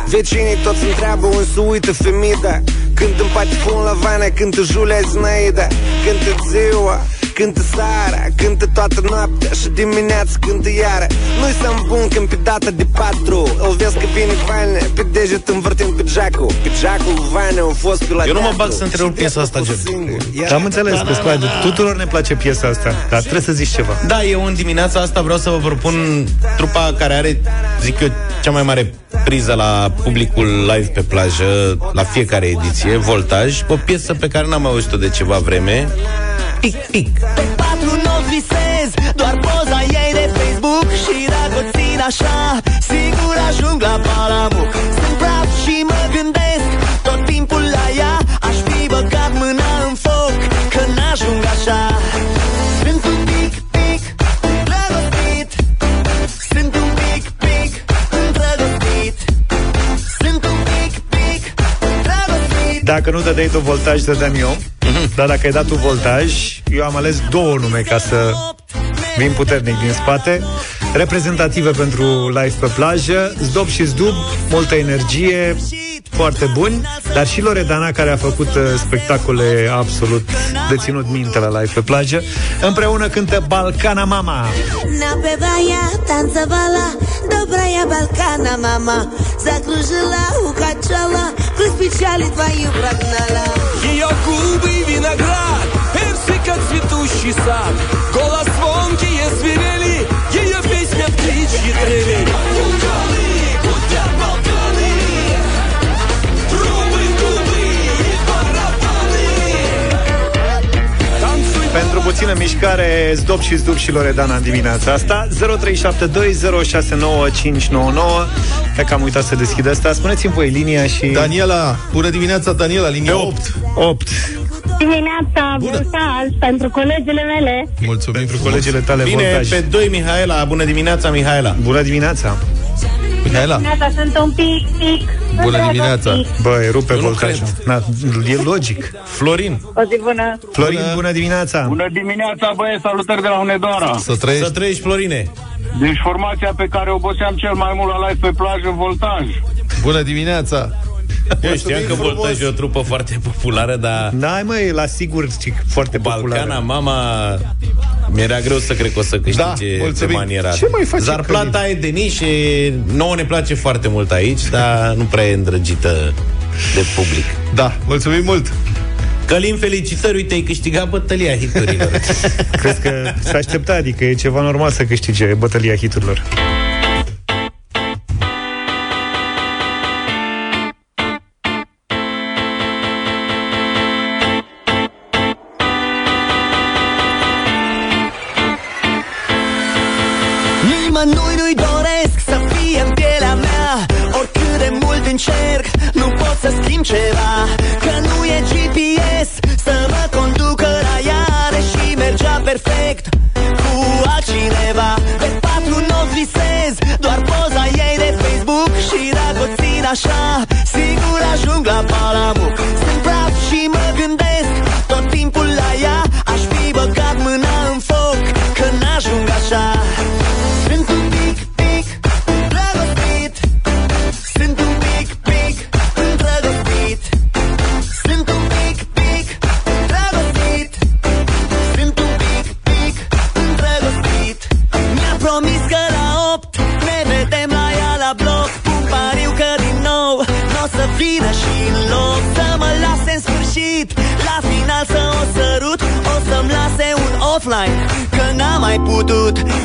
Vecinii toți întreabă unde se uită femida. Când îmi patifun la Vaina, cântă Julia Zinaida Cântă ziua, cântă seara Cântă toată noaptea și dimineața cântă iară. Nu-i să bun când pe data de patru Îl vezi că vine Vane Pe deget învârtind pe Jacu Pe Jacu Vane au fost pe la Eu nu mă bag să întrerup piesa asta, Gen. Am înțeles că place Tuturor ne place piesa asta Dar trebuie să zici ceva. Da, eu în dimineața asta vreau să vă propun Trupa care are, zic eu, cea mai mare priză la publicul live pe plajă la fiecare ediție, Voltaj, o piesă pe care n-am mai auzit-o de ceva vreme. Pic, pic. Pe patru nu visez, doar poza ei de Facebook și dacă țin așa, sigur ajung la Palamuc. Sunt praf și mă gândesc tot timpul la ea, aș fi băgat mâna în foc, că n-ajung așa. Dacă nu dădeai tu voltaj, dădeam eu. Mm-hmm. Dar dacă ai dat tu voltaj, eu am ales două nume ca să vin puternic din spate. Reprezentative pentru live pe plajă, Zdob și Zdub, multă energie, foarte buni, dar și Loredana, care a făcut uh, spectacole absolut de ținut minte la live pe plajă. Împreună cântă Balcana Mama. Napevaia, tanțavala, dobraia Balcana Mama, zakružila u kačala, kroz pičali твою прогнала. Ее губы виноград, персика цветущий сад, голос звонкие свирели, ее песня птичьи трели. Pentru puțină mișcare, Zdop și Zdub și Loredana în dimineața asta. 0372069599 Dacă am uitat să deschid asta. Spuneți-mi voi linia și... Daniela, bună dimineața Daniela, linia 8 8 Dimineața, voltaj pentru colegile mele. Mulțumim Pentru colegile tale Bine, voltaj. pe 2 Mihaela, bună dimineața Mihaela. Bună dimineața Mihaela Dimineața sunt un pic, pic. Bună dimineața. Băi, rupe voltajul Na, E logic. Florin. O zi bună. Florin, bună, bună dimineața. Bună dimineața, băieți, salutări de la Hunedoara. Să trăiești. Să trăiești, Florine. Deci formația pe care o oboseam cel mai mult la live pe plajă, Voltaj. Bună dimineața eu știam că Voltaj e o trupă foarte populară, dar... N-ai, măi, la sigur foarte populară. Balcana, mama... Mi-era greu să cred că o să câștige da, de maniera Ce mai face Dar plata e de nișe, nouă ne place foarte mult aici, dar nu prea e îndrăgită de public. Da, mulțumim mult! Călin, felicitări, uite, ai câștigat bătălia hiturilor. Crezi că s-a aștepta, adică e ceva normal să câștige bătălia hiturilor. Ceva Că nu e GPS Să mă conducă la iare Și mergea perfect Cu altcineva. Pe patru not visez Doar poza ei de Facebook Și dacă o țin așa. Sigur ajung la Palamuc n-am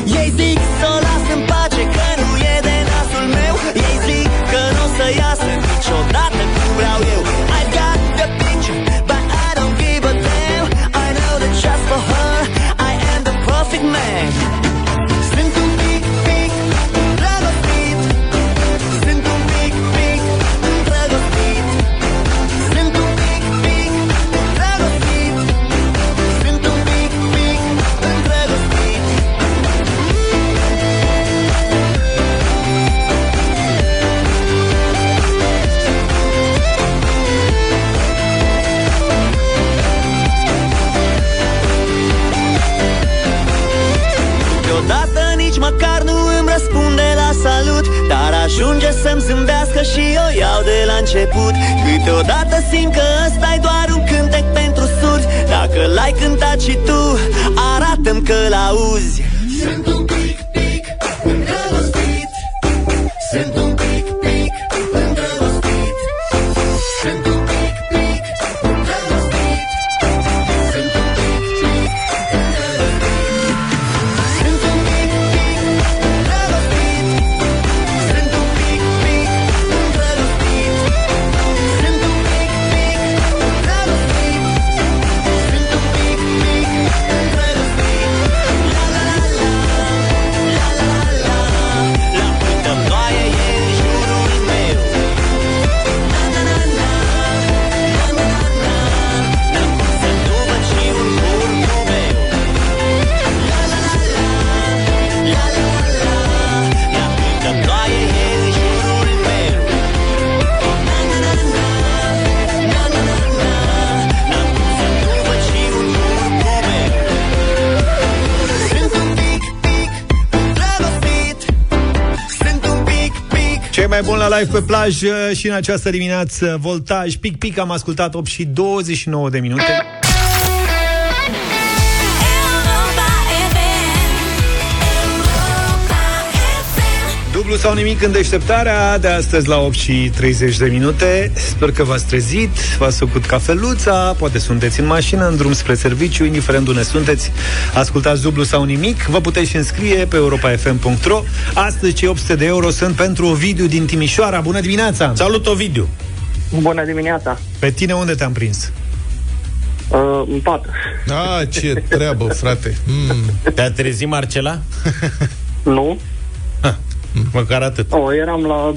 mai buni la live pe plajă și în această dimineață Voltaj, pic, pic, am ascultat 8 și 29 de minute Dublu sau nimic în deșteptarea de astăzi la 8 și 30 de minute. Sper că v-ați trezit, v-ați făcut cafeluța, poate sunteți în mașină, în drum spre serviciu, indiferent unde sunteți, ascultați dublu sau nimic. Vă puteți și înscrie pe europa.fm.ro. Astăzi cei 800 de euro sunt pentru Ovidiu din Timișoara. Bună dimineața! Salut, Ovidiu! Bună dimineața! Pe tine unde te-am prins? Uh, în pat. A, ce treabă, frate. Mm. Te-a trezit Marcela? Nu? Măcar atât. O, eram la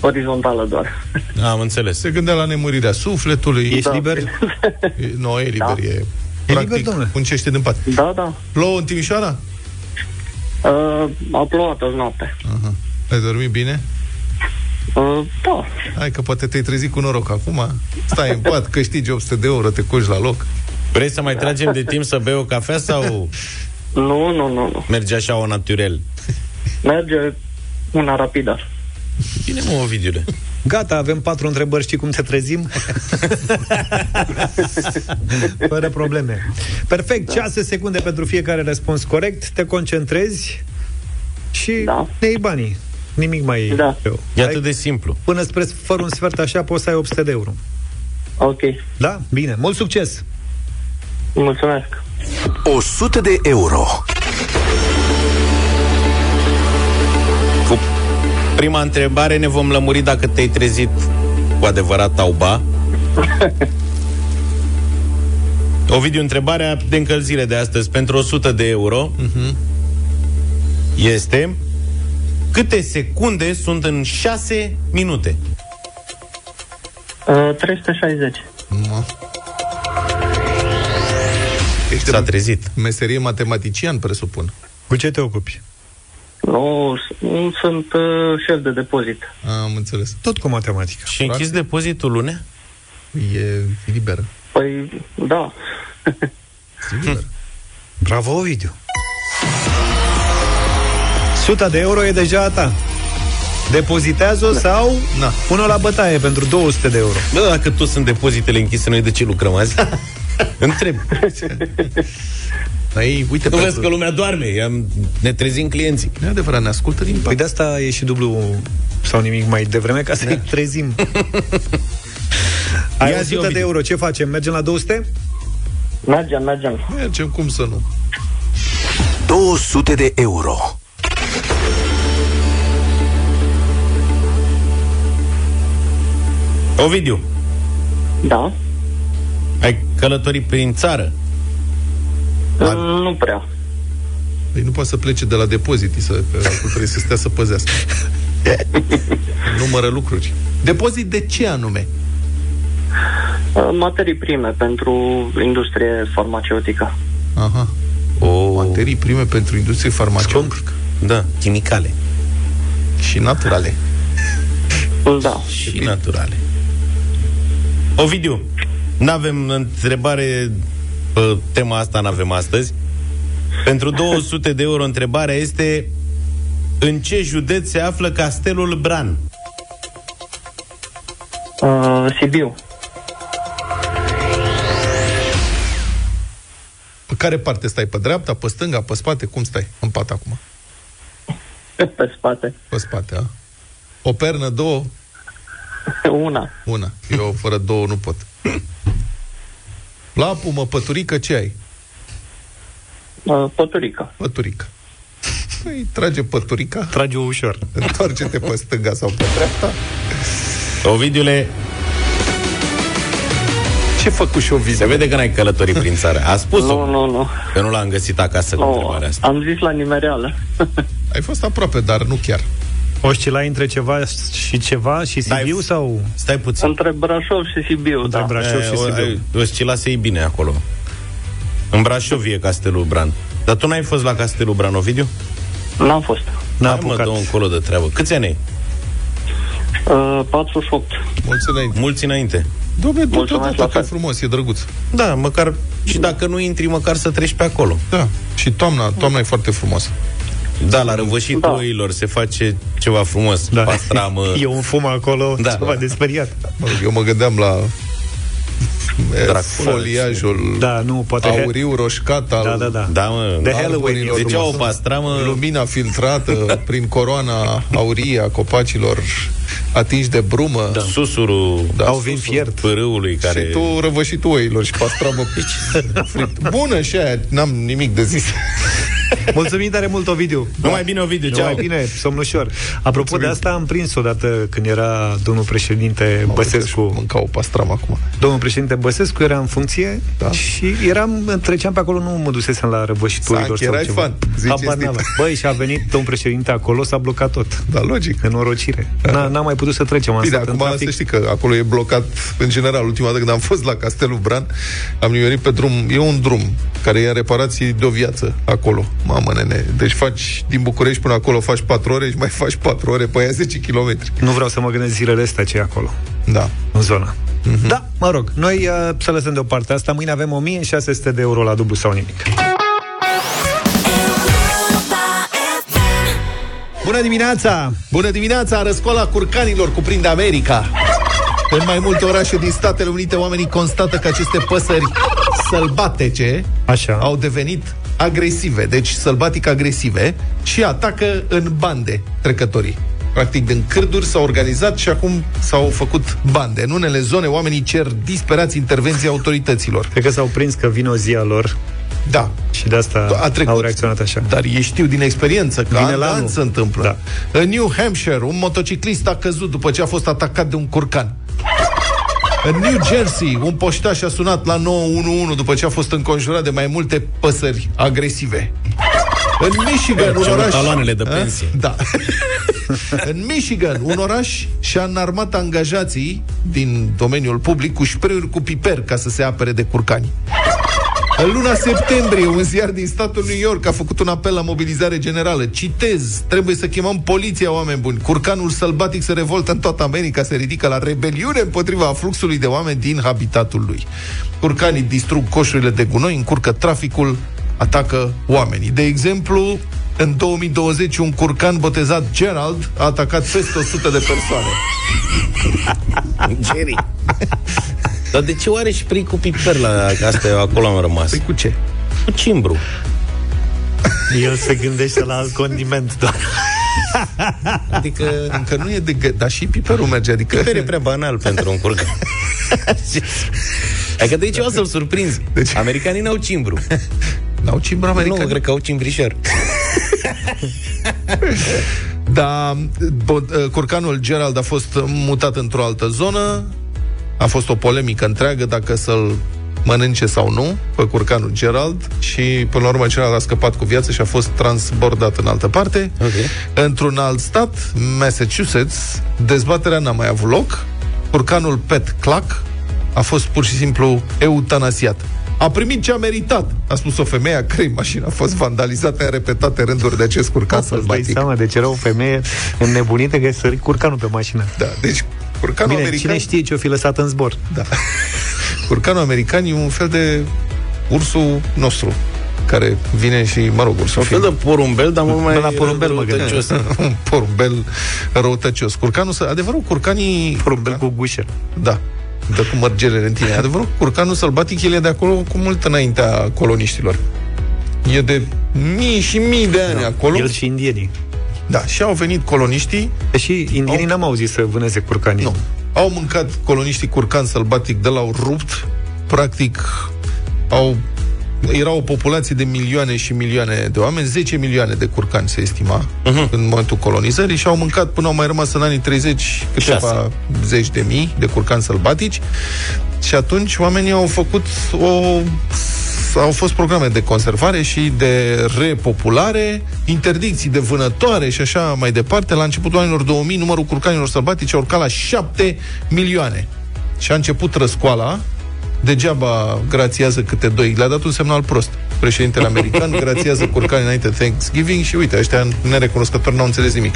orizontală doar. Am înțeles. Se gândea la nemurirea sufletului. Ești Da. liber? E- Nu, e liber, Da. e... E Practic, liber, domnule. muncește din pat. Da, da. Plouă în Timișoara? Uh, a plouat azi noapte. Aha. Ai dormit bine? Uh, da. Hai că poate te-ai trezit cu noroc acum. Stai în pat, câștigi 800 de euro, te culci la loc. Vrei să mai tragem de timp să bei o cafea sau Nu, nu, nu, nu. merge așa o naturel? Merge una rapidă. Bine, mă, Ovidiule. Gata, avem patru întrebări, știi cum te trezim? Fără probleme. Perfect, 6 secunde pentru fiecare răspuns corect, te concentrezi și Da. ne iei banii. Nimic mai Da. greu. E Ai- atât de simplu. Până spre fără un sfert așa poți să ai 800 de euro. Ok. Da? Bine. Mult succes! Mulțumesc. 100 de euro. Prima întrebare ne vom lămuri dacă te-ai trezit cu adevărat tauba. Ovidiu, întrebarea de încălzire de astăzi pentru 100 de euro este câte secunde sunt în 6 minute? Uh, 360. Mă. Ești S-a trezit. Meserie matematician, presupun. Cu ce te ocupi? Nu, nu sunt uh, șef de depozit. Am înțeles. Tot cu matematică. Și închis depozitul lunea? E liberă. Păi, da. Bravo, Ovidiu! 100 de euro e deja a ta. Depozitează-o da. sau Na. pune-o la bătaie pentru 200 de euro. Bă, dacă tot sunt depozitele închise, noi de ce lucrăm azi? Întreb. Ei, uite, Nu vezi că lumea doarme, am, ne trezim clienții. Nu e adevărat, ne ascultă din Păi de asta e și dublu sau nimic mai devreme ca să-i trezim. Ai Ia zi, 100 de Ovidiu. euro, ce facem? Mergem la 200? Mergem, mergem. Mergem, cum să nu? 200 de euro. Ovidiu, Da. ai călătorit prin țară? Uh, nu prea. Păi nu poate să plece de la depozit, să, că acolo trebuie să stea să păzească. Numără lucruri. Depozit de ce anume? Uh, materii prime pentru industrie farmaceutică. Aha. O... Materii prime pentru industrie farmaceutică. Da, chimicale. Și naturale. Da. Și naturale. Ovidiu, n-avem întrebare pe tema asta, n-avem astăzi. Pentru 200 de euro întrebarea este în ce județ se află Castelul Bran? Uh, Sibiu. Pe care parte stai? Pe dreapta, pe stânga, pe spate? Cum stai în pat acum? Pe spate. Pe spate, a? O pernă, două? Una. Una. Eu fără două nu pot. La apumă, păturică, ce ai? Uh, Păturică. Păturică. Păi, trage păturica. Trage-o ușor. Întoarce-te pe stânga sau pe dreapta. Ovidiule, Ce făcut și o se viză? vede că n-ai călătorit prin țară. A spus-o, Nu, nu, nu. că nu l-am găsit acasă cu nu. întrebarea asta. Am zis la nimereală. Ai fost aproape, dar nu chiar. Oscilai între ceva și ceva și Sibiu sau Stai puțin. Între Brașov și Sibiu, între da. Brașov și E, o- Sibiu? ai- Oscilase-i bine acolo. În Brașov e Castelul Bran. Dar tu n-ai fost la Castelul Bran, Ovidiu? N-am fost. N-a Hai, mă, apucat. dă încolo de treabă. Câți ani ai? Uh, 48. Mulți înainte. Mulți înainte. Dom'le, Mulțumesc totodată la că e fel. frumos, e drăguț. Da, măcar și dacă nu intri, măcar să treci pe acolo. Da. Și toamna, toamna e foarte frumoasă. Da, la răvășitul Da. oilor se face ceva frumos. Da. Pastramă. E un fum acolo, Da. ceva de speriat. Mă rog, eu mă gândeam la e, Dracula, foliajul Da, nu, poate... auriu roșcat al Da, da, da. Da, mă. De da. Halloween e Deci frumos. o pastramă... lumina filtrată prin coroana aurie a copacilor atinși de brumă. Da. Susurul Da, Au vin susul. fiert. pârâului care... Și tu răvășitul oilor și pastramă fript. Bună și aia, n-am nimic de zis. Mulțumim tare mult, Ovidiu. Numai bine, Ovidiu, Numai ceau. bine, somn ușor. Apropo de asta, am prins odată când era domnul președinte Băsescu. Mânca o pastramă acum. Domnul președinte Băsescu era în funcție Da. și eram, treceam pe acolo, nu mă dusesem la răvășiturilor Sanchi, sau erai ceva. fan, zici Habar cinstit. n-aveam. Băi, și a venit domnul președinte acolo, s-a blocat tot. Da, logic. În norocire. N-a, n-am mai putut să trecem. Am Bine, stat în acum trafic. să știi că acolo e blocat în general. Ultima dată când am fost la Castelul Bran, am nimerit pe drum. E un drum care e în reparații de o viață acolo. Mamă, nene. Deci faci din București până acolo, faci 4 ore și mai faci 4 ore pe aia 10 km. Nu vreau să mă gândesc zilele astea ce e acolo, Da. în zona. Da, mă rog, noi uh, să lăsăm deoparte asta. Mâine avem 1600 de euro la dublu sau nimic. Bună dimineața! Bună dimineața! Răscoala curcanilor cuprinde America. În mai multe orașe din Statele Unite, oamenii constată că aceste păsări sălbatece Așa. au devenit agresive, deci sălbatic agresive, și atacă în bande trecătorii. Practic, din cârduri s-au organizat și acum s-au făcut bande. În unele zone, oamenii cer disperați intervenții autorităților. Cred că s-au prins că vine o zi a lor Da, și de asta a trecut. au reacționat așa. Dar ei știu din experiență că Vine an la de an anul. se întâmplă. Da. În New Hampshire, un motociclist a căzut după ce a fost atacat de un curcan. În New Jersey, un poștaș a sunat la 911 după ce a fost înconjurat de mai multe păsări agresive. În Michigan, un Și-au oraș... taloanele de A? pensie. Da. în Michigan, un oraș și-a înarmat angajații din domeniul public cu spray cu piper ca să se apere de curcani. În luna septembrie, un ziar din statul New York a făcut un apel la mobilizare generală. Citez, trebuie să chemăm poliția, oameni buni. Curcanul sălbatic se revoltă în toată America, se ridică la rebeliune împotriva fluxului de oameni din habitatul lui. Curcanii distrug coșurile de gunoi, încurcă traficul, atacă oamenii. De exemplu, în 2020, un curcan botezat Gerald a atacat peste 100 de persoane. Jerry. Dar de ce oare și cu piper la asta? Eu acolo am rămas. Păi cu ce? Cu cimbru. El se gândește la alt condiment doar. Adică încă nu e de gă... Dar și piperul merge, adică... Piper e prea banal pentru un curcan. Adică de ce o să-l surprinzi? Deci... Americanii n-au cimbru. N-au cimbru americani? Nu, cred că au cimbrișor. Da, bo- curcanul Gerald a fost mutat într-o altă zonă. A fost o polemică întreagă dacă să-l mănânce sau nu pe curcanul Gerald și până la urmă Gerald a scăpat cu viață și a fost transbordat în altă parte. Okay. Într-un alt stat, Massachusetts, dezbaterea n-a mai avut loc. Curcanul Pet Clack a fost pur și simplu eutanasiat. A primit ce a meritat, a spus o femeie a cărei mașină a fost vandalizată în repetate rânduri de acest curcan Să-ți dai sălbatic. seama, deci era o femeie înnebunită că sări curcanul pe mașină. Da, deci curcanul Bine, american... cine știe ce o fi lăsat în zbor? Da. Curcanul american e un fel de ursul nostru care vine și, mă rog, ursul Un fel de porumbel, dar mult mai la porumbel mă răutăcios. un porumbel răutăcios. Curcanul, să- adevărul, curcanii... Porumbel cu gușă. Da, dă cu mărgelele în tine. Adevărul, curcanul sălbatic, el e de acolo cu mult înaintea coloniștilor. E de mii și mii de ani Da, acolo. El și indienii. Da, și au venit coloniștii, Și indienii n-am auzit să vâneze curcanii. Nu. au mâncat coloniștii curcan sălbatic de l-au rupt, practic au era o populație de milioane și milioane de oameni, 10 milioane de curcani se estima uh-huh. în momentul colonizării și au mâncat până au mai rămas în anii 30 câteva Șase. zeci de mii de curcani sălbatici și atunci oamenii au făcut o au fost programe de conservare și de repopulare, interdicții de vânătoare și așa mai departe. La începutul anilor 2000, numărul curcanilor sălbatici a urcat la 7 milioane. Și a început răscoala, degeaba grațiază câte doi. Le-a dat un semnal prost. Președintele american grațiază curcani înainte de Thanksgiving și uite, ăștia nerecunoscători n-au înțeles nimic.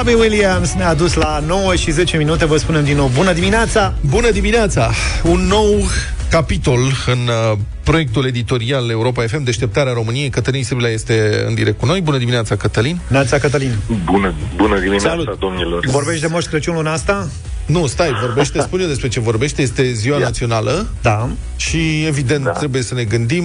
Robbie Williams ne-a dus la 9 și 10 minute. Vă spunem din nou bună dimineața! Bună dimineața! Un nou capitol în uh, proiectul editorial Europa FM, Deșteptarea României. Cătălin Sibila este în direct cu noi. Bună dimineața, Cătălin! Neața Cătălin! Bună, bună dimineața, Salut. domnilor. Vorbești de Moș Crăciun luna asta? Nu, stai, vorbește, spune despre ce vorbește. Este ziua Ia. națională Da. și, evident, da. trebuie să ne gândim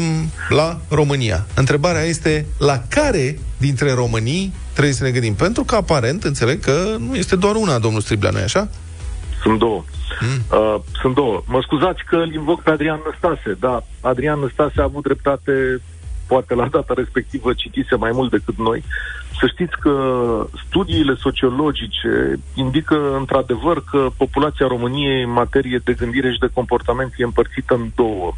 la România. Întrebarea este la care dintre românii trebuie să ne gândim? Pentru că, aparent, înțeleg că nu este doar una, domnul Striblea, nu așa? Sunt două. Mm. Uh, sunt două. Mă scuzați că îl invoc pe Adrian Năstase, da, Adrian Năstase a avut dreptate, poate la data respectivă citise mai mult decât noi. Să știți că studiile sociologice indică într-adevăr că populația României în materie de gândire și de comportament e împărțită în două.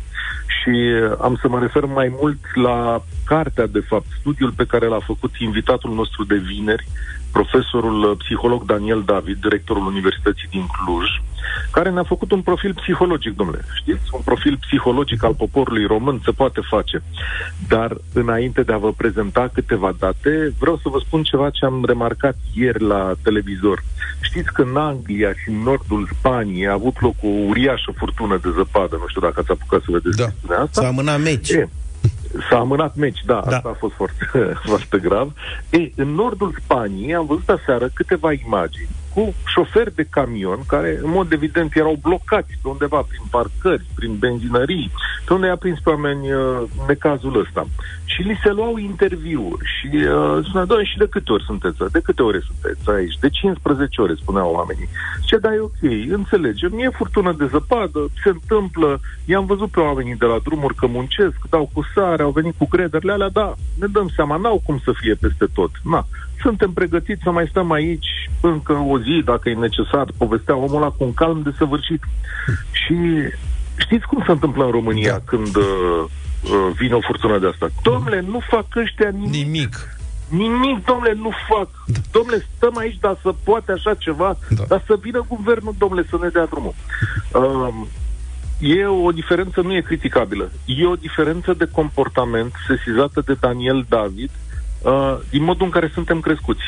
Și am să mă refer mai mult la cartea, de fapt, studiul pe care l-a făcut invitatul nostru de vineri, profesorul uh, psiholog Daniel David, directorul Universității din Cluj, care ne-a făcut un profil psihologic, domnule. Știți? Un profil psihologic al poporului român se poate face. Dar înainte de a vă prezenta câteva date, vreau să vă spun ceva ce am remarcat ieri la televizor. Știți că în Anglia și în nordul Spaniei a avut loc o uriașă furtună de zăpadă. Nu știu dacă ați apucat să vedeți Da. chestiunea asta. S-a amânat meci. E, S-a amânat meci, da, Da. asta a fost foarte, foarte grav. E, în nordul Spaniei am văzut aseară câteva imagini cu șoferi de camion care, în mod evident, erau blocați pe undeva prin parcări, prin benzinării, pe unde i-a prins pe oameni uh, necazul ăsta. Și li se luau interviuri și uh, spunea, doamne, și de câte ori sunteți? De câte ore sunteți aici? De 15 ore, spuneau oamenii. Ce da, e ok, înțelegem, e furtună de zăpadă, se întâmplă, i-am văzut pe oamenii de la drumuri că muncesc, dau cu sare, au venit cu crederile alea, da, ne dăm seama, n-au cum să fie peste tot. Na, suntem pregătiți să mai stăm aici încă o zi, dacă e necesar, povestea omul ăla cu un calm desăvârșit. Și știți cum se întâmplă în România da. când uh, uh, vine o furtună de asta? Domnule, nu fac ăștia nimic. Nimic. Nimic, domnule, nu fac. Da. Domnule, stăm aici, dar să poate așa ceva, da. dar să vină guvernul, domnule, să ne dea drumul. Uh, E o diferență, nu e criticabilă. E o diferență de comportament sesizată de Daniel David uh, din modul în care suntem crescuți.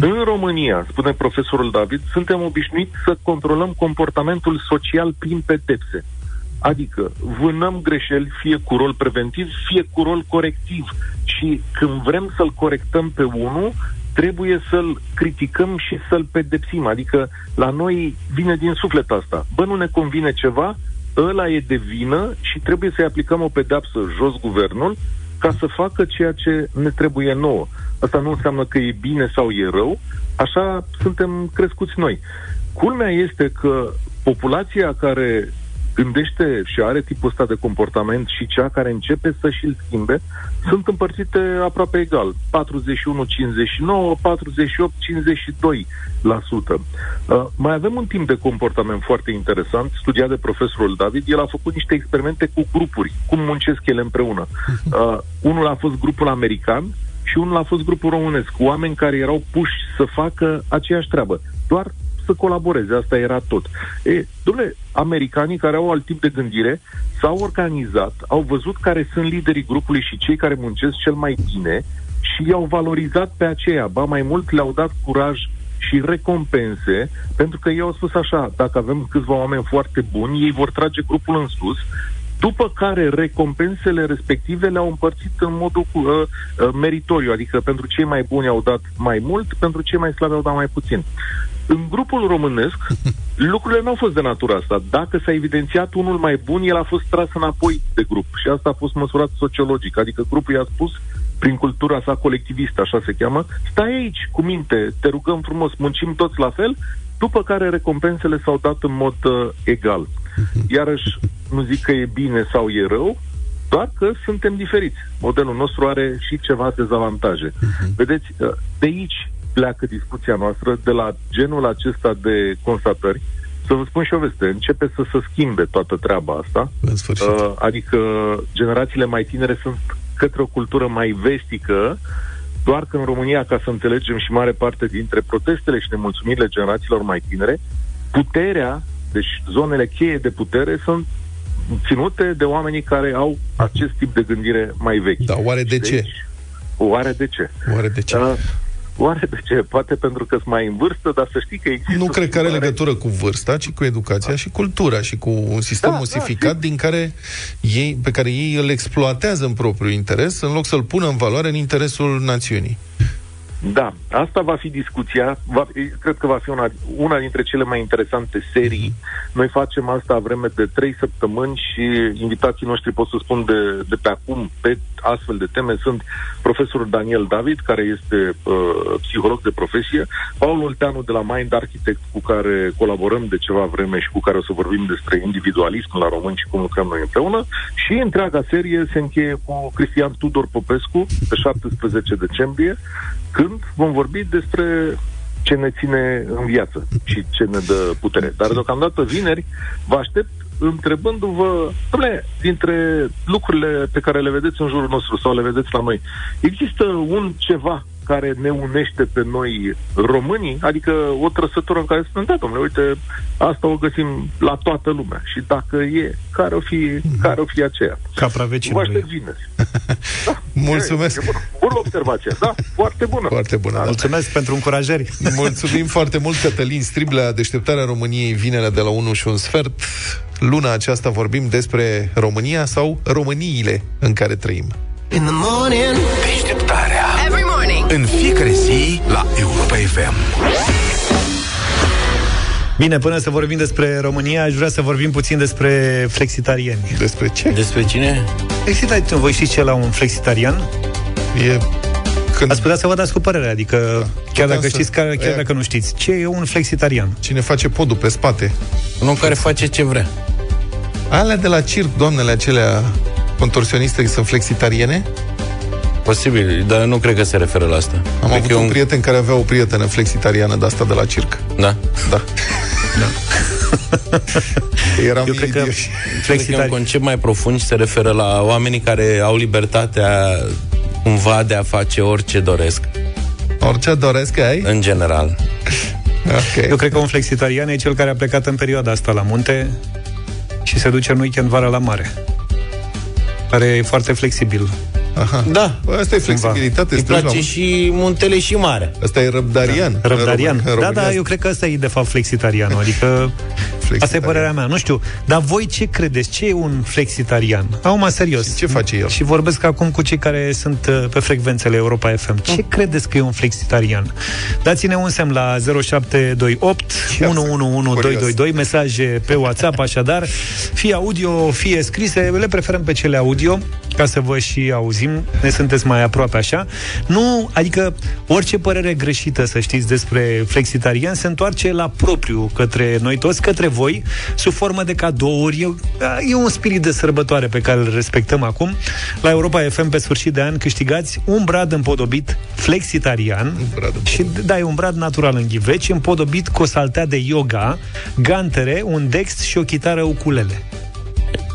În România, spune profesorul David, suntem obișnuiți să controlăm comportamentul social prin pedepse. Adică vânăm greșeli fie cu rol preventiv, fie cu rol corectiv. Și când vrem să-l corectăm pe unul, trebuie să-l criticăm și să-l pedepsim. Adică la noi vine din suflet asta. Bă, nu ne convine ceva, ăla e de vină și trebuie să-i aplicăm o pedeapsă jos guvernul ca să facă ceea ce ne trebuie nouă. Asta nu înseamnă că e bine sau e rău, așa suntem crescuți noi. Culmea este că populația care gândește și are tipul ăsta de comportament și cea care începe să și-l schimbe, sunt împărțite aproape egal. 41-59, 48-52%. Uh, mai avem un timp de comportament foarte interesant, studiat de profesorul David. El a făcut niște experimente cu grupuri, cum muncesc ele împreună. Uh, unul a fost grupul american, și unul a fost grupul românesc, oameni care erau puși să facă aceeași treabă. Doar să colaboreze, asta era tot. E, domnule, americanii care au alt tip de gândire s-au organizat, au văzut care sunt liderii grupului și cei care muncesc cel mai bine și i-au valorizat pe aceea. Ba mai mult le-au dat curaj și recompense, pentru că ei au spus așa, dacă avem câțiva oameni foarte buni, ei vor trage grupul în sus, după care recompensele respective le-au împărțit în modul uh, uh, meritoriu, adică pentru cei mai buni au dat mai mult, pentru cei mai slabi au dat mai puțin. În grupul românesc, lucrurile nu au fost de natura asta. Dacă s-a evidențiat unul mai bun, el a fost tras înapoi de grup. Și asta a fost măsurat sociologic. Adică grupul i-a spus, prin cultura sa colectivistă, așa se cheamă, stai aici cu minte, te rugăm frumos, muncim toți la fel, după care recompensele s-au dat în mod uh, egal. Iarăși, nu zic că e bine sau e rău, doar că suntem diferiți. Modelul nostru are și ceva dezavantaje. Uh-huh. Vedeți, uh, de aici pleacă discuția noastră, de la genul acesta de constatări, să vă spun și o veste, începe să se schimbe toată treaba asta. În sfârșit. Uh, adică generațiile mai tinere sunt către o cultură mai vestică, doar că în România, ca să înțelegem și mare parte dintre protestele și nemulțumirile generațiilor mai tinere, puterea, deci zonele cheie de putere sunt ținute de oamenii care au acest tip de gândire mai vechi. Da, oare de deci, ce? Oare de ce? Oare de ce? Uh, Oare de ce? Poate pentru că sunt mai în vârstă, dar să știi că există... Nu cred că are legătură cu vârsta, ci cu educația da. și cultura și cu un sistem da, osificat da, din care ei, pe care ei îl exploatează în propriul interes, în loc să-l pună în valoare în interesul națiunii. Da, asta va fi discuția. Va, cred că va fi una, una dintre cele mai interesante serii. Mm-hmm. Noi facem asta vreme de trei săptămâni și invitații noștri, pot să spun de, de pe acum, pe astfel de teme, sunt profesorul Daniel David, care este uh, psiholog de profesie, Paul Olteanu de la Mind Architect, cu care colaborăm de ceva vreme și cu care o să vorbim despre individualism la români și cum lucrăm noi împreună. Și întreaga serie se încheie cu Cristian Tudor Popescu, pe 17 decembrie, când vom vorbi despre ce ne ține în viață și ce ne dă putere. Dar deocamdată vineri vă aștept întrebându-vă, domnule, dintre lucrurile pe care le vedeți în jurul nostru sau le vedeți la noi, există un ceva care ne unește pe noi românii, adică o trăsătură în care spunem, da, domnule, uite, asta o găsim la toată lumea. Și dacă e, care o fi, mm-hmm. care o fi aceea? Capra vecinului. Vă aștept vineri. Da. Mulțumesc. E, e bună. bună observație. Da, foarte bună. Foarte bună. Mulțumesc pentru încurajări. Mulțumim foarte mult, Cătălin Striblea, deșteptarea României vinerea de la 1 și un sfert. Luna aceasta vorbim despre România sau Româniile în care trăim. In the morning. Deșteptarea. Every morning. În fiecare zi la Europa FM. Bine, până să vorbim despre România, aș vrea să vorbim puțin despre flexitarieni. Despre ce? Despre cine? Flexitarian, voi știți ce la un flexitarian? E când... Ați putea să vă dați cu părere, adică da. chiar dacă să... știți, chiar, chiar Aia. dacă nu știți, ce e un flexitarian? Cine face podul pe spate. Un om care face ce vrea. Alea de la circ, doamnele acelea contorsioniste sunt flexitariene? Posibil, dar nu cred că se referă la asta. Am cred avut că e un prieten care avea o prietenă flexitariană de asta de la circ. Da. Da. Eram Eu cred că idioși. Cred că e un concept mai profund și se referă la oamenii care au libertatea cumva de a face orice doresc. Orice doresc că ai? În general. Okay. Eu cred că un flexitarian e cel care a plecat în perioada asta la munte și se duce în weekend vara la mare. Care e foarte flexibil. Aha. Da. Bă, asta e flexibilitate. Îi stai la place munte. și muntele și mare. Asta e răbdarian. Da. Răbdarian. În Da, România da, eu cred că ăsta e de fapt flexitarianul. Adică Asta e părerea mea, nu știu. Dar voi ce credeți? Ce e un flexitarian? Acum, serios. Și ce face el? Și vorbesc acum cu cei care sunt uh, pe frecvențele Europa FM. Ce credeți că e un flexitarian? Dați-ne un semn la 0728 111222, mesaje pe WhatsApp, așadar, fie audio, fie scrise, le preferăm pe cele audio, ca să vă și auzim, ne sunteți mai aproape așa. Nu, adică orice părere greșită, să știți, despre flexitarian se întoarce la propriu către noi toți, către voi, sub formă de cadouri. E, e un spirit de sărbătoare pe care îl respectăm acum. La Europa FM, pe sfârșit de an, câștigați un brad împodobit flexitarian. brad și da, e un brad natural în ghiveci, împodobit cu o saltea de yoga, gantere, un dext și o chitară ukulele.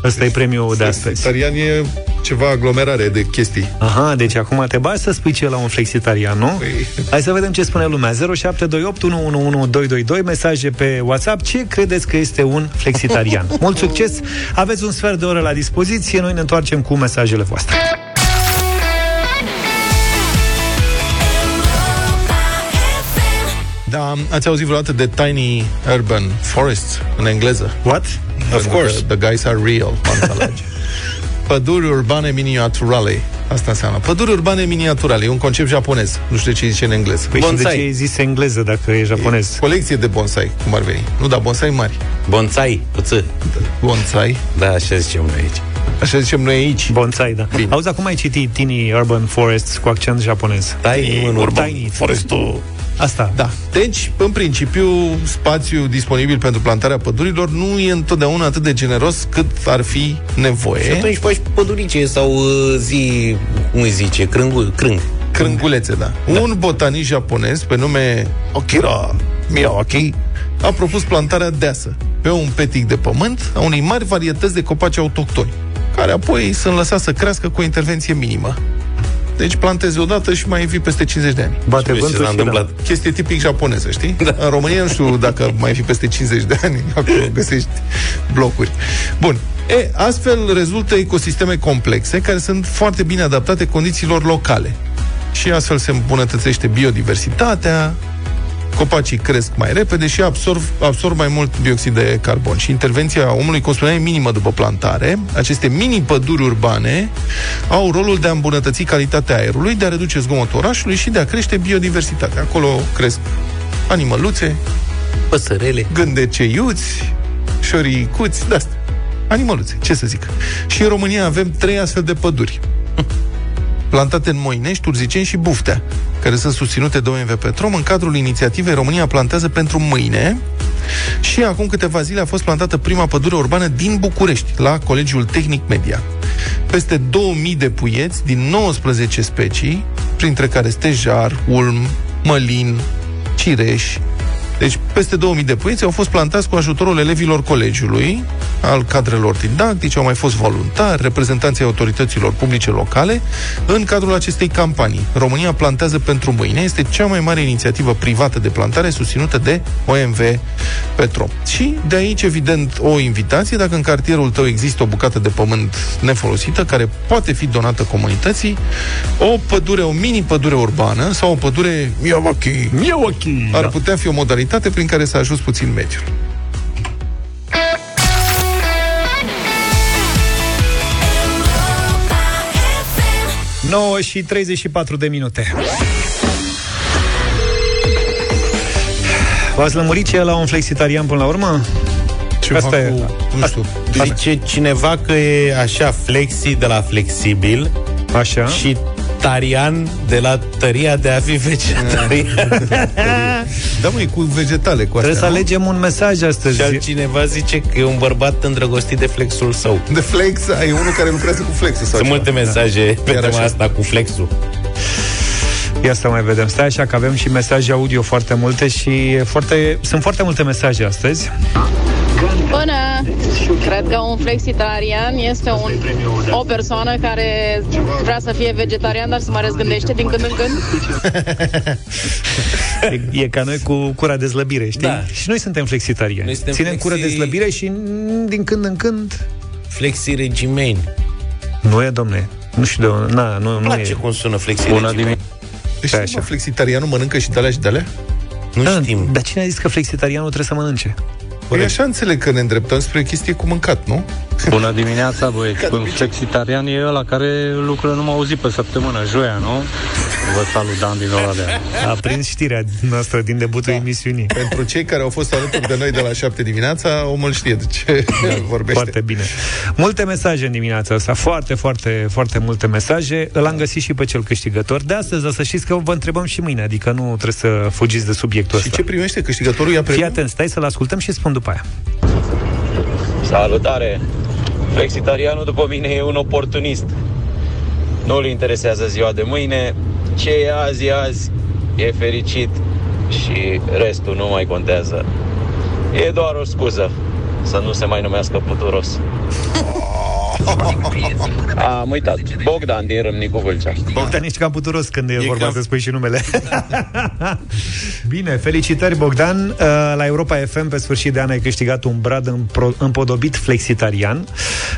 Ăsta e premiul de astăzi. Flexitarian e ceva aglomerare de chestii. Aha, deci acum te bagi să spui ce la un flexitarian, nu? Păi... Hai să vedem ce spune lumea. 0728 111222 mesaje pe WhatsApp. Ce credeți că este un flexitarian? Mult succes! Aveți un sfert de oră la dispoziție. Noi ne întoarcem cu mesajele voastre. Da, ați auzit vreodată de Tiny Urban Forests în engleză? What? Of course. The, the guys are real, mă înțelegi. Păduri urbane miniaturale. Asta înseamnă. Păduri urbane miniaturale. E un concept japonez. Nu știu de ce zice în engleză. Păi și de ce ai zis engleză dacă e japonez? E colecție de bonsai, cum ar veni. Nu, da, bonsai mari. Bonsai, cu ță. Bonsai. Da, așa zicem noi aici. Așa zicem noi aici. Bonsai, da. Bine. Auzi, acum ai citit Tiny Urban Forests cu accent japonez. Tiny în urban. Tiny Forestul. Asta. Da. Deci, în principiu, spațiul disponibil pentru plantarea pădurilor nu e întotdeauna atât de generos cât ar fi nevoie. Și atunci faci pădurice sau uh, zi, cum îi zice, crângul, crâng. Crângulețe, da. da. Un botanist japonez pe nume Okira Miyawaki a propus plantarea deasă pe un petic de pământ a unei mari varietăți de copaci autohtoni, care apoi sunt lăsați să crească cu o intervenție minimă. Deci plantezi odată și mai vii peste 50 de ani. Bate Și vezi ce vântul s-a și întâmplat. da. Chestie tipic japoneză, știi? Da. În România nu știu dacă mai fi peste 50 de ani, acolo găsești blocuri. Bun. E, astfel rezultă ecosisteme complexe care sunt foarte bine adaptate condițiilor locale. Și astfel se îmbunătățește biodiversitatea, copacii cresc mai repede și absorb, absorb mai mult dioxid de carbon. Și intervenția omului, cum spuneam, e minimă după plantare. Aceste mini-păduri urbane au rolul de a îmbunătăți calitatea aerului, de a reduce zgomotul orașului și de a crește biodiversitatea. Acolo cresc animăluțe, Păsărele. gândeceiuți, șoricuți, de asta. Animăluțe, ce să zic. Și în România avem trei astfel de păduri. Plantate în Moinești, Urziceni și Buftea, care sunt susținute de OMV Petrom în cadrul inițiativei România plantează pentru mâine. Și acum câteva zile a fost plantată prima pădure urbană din București, la Colegiul Tehnic Media. Peste 2000 de puieți din 19 specii, printre care stejar, ulm, mălin, cireș, deci, peste 2000 de puieți au fost plantați cu ajutorul elevilor colegiului, al cadrelor didactice, au mai fost voluntari, reprezentanții autorităților publice locale, în cadrul acestei campanii. România plantează pentru mâine. Este cea mai mare inițiativă privată de plantare susținută de OMV Petro. Și de aici, evident, o invitație, dacă în cartierul tău există o bucată de pământ nefolosită, care poate fi donată comunității, o pădure, o mini-pădure urbană sau o pădure Miyawaki, Miyawaki, ar da. putea fi o modalitate prin care să ajuți puțin mediul. Nouă și 34 de minute. V-ați lămurit ce e la un flexitarian până la urmă? Ce Asta e. cu, nu știu, Zice cineva că e așa flexi de la flexibil Așa. și tarian de la tăria de a fi vegetarian. Da, măi, cu vegetale, cu astea, Trebuie să nu? alegem un mesaj astăzi. Și altcineva zice că e un bărbat îndrăgostit de flexul său. De flex, ai unul care lucrează cu flexul sau Sunt ceva. multe mesaje pe Chiar tema așa. asta cu flexul. Ia să mai vedem. Stai așa că avem și mesaje audio foarte multe și e foarte, sunt foarte multe mesaje astăzi. Bună! Cred că un flexitarian este un, o persoană care vrea să fie vegetarian, dar se mai răzgândește din când în când. E, e ca noi cu cura de slăbire, știi? Da. Și noi suntem flexitariani. Noi suntem Ținem flexi- cură de slăbire și mm, din când în când... Flexi regimeni. Nu e, domne. Nu știu de unde. Na, nu, Îmi nu place e. cum sună flexi Bună regimeni. dimineața. Deci, Stai așa. așa. flexitarianul mănâncă și de-alea și de-alea? Nu Da, știm. Dar cine a zis că flexitarianul trebuie să mănânce? Păi așa înțeleg că ne îndreptăm spre chestii cu mâncat, nu? Bună dimineața, băieți. Un flexitarian e ăla care lucră numai o zi pe săptămână, joia, nu? Vă salut, Dan, din Oradea. A prins știrea noastră din debutul da. emisiunii. Pentru cei care au fost alături de noi de la 7 dimineața, omul știe de ce vorbește. Foarte bine. Multe mesaje în dimineața asta, foarte, foarte, foarte multe mesaje. Îl am găsit și pe cel câștigător de astăzi, dar să știți că vă întrebăm și mâine, adică nu trebuie să fugiți de subiectul Și ăsta. ce primește câștigătorul? Ia Fii premiu? atent, stai să-l ascultăm și spun după aia. Salutare! Flexitarianul după mine e un oportunist. Nu-l interesează ziua de mâine, ce e azi, e azi, e fericit și restul nu mai contează. E doar o scuză să nu se mai numească puturos. Am uitat. Bogdan din Râmnicu Vâlcea. Bogdan, ești cam puturos când e, E vorba cam- să spui și numele. Bine, felicitări, Bogdan. Uh, La Europa FM, pe sfârșit de an, ai câștigat un brad împro- împodobit flexitarian,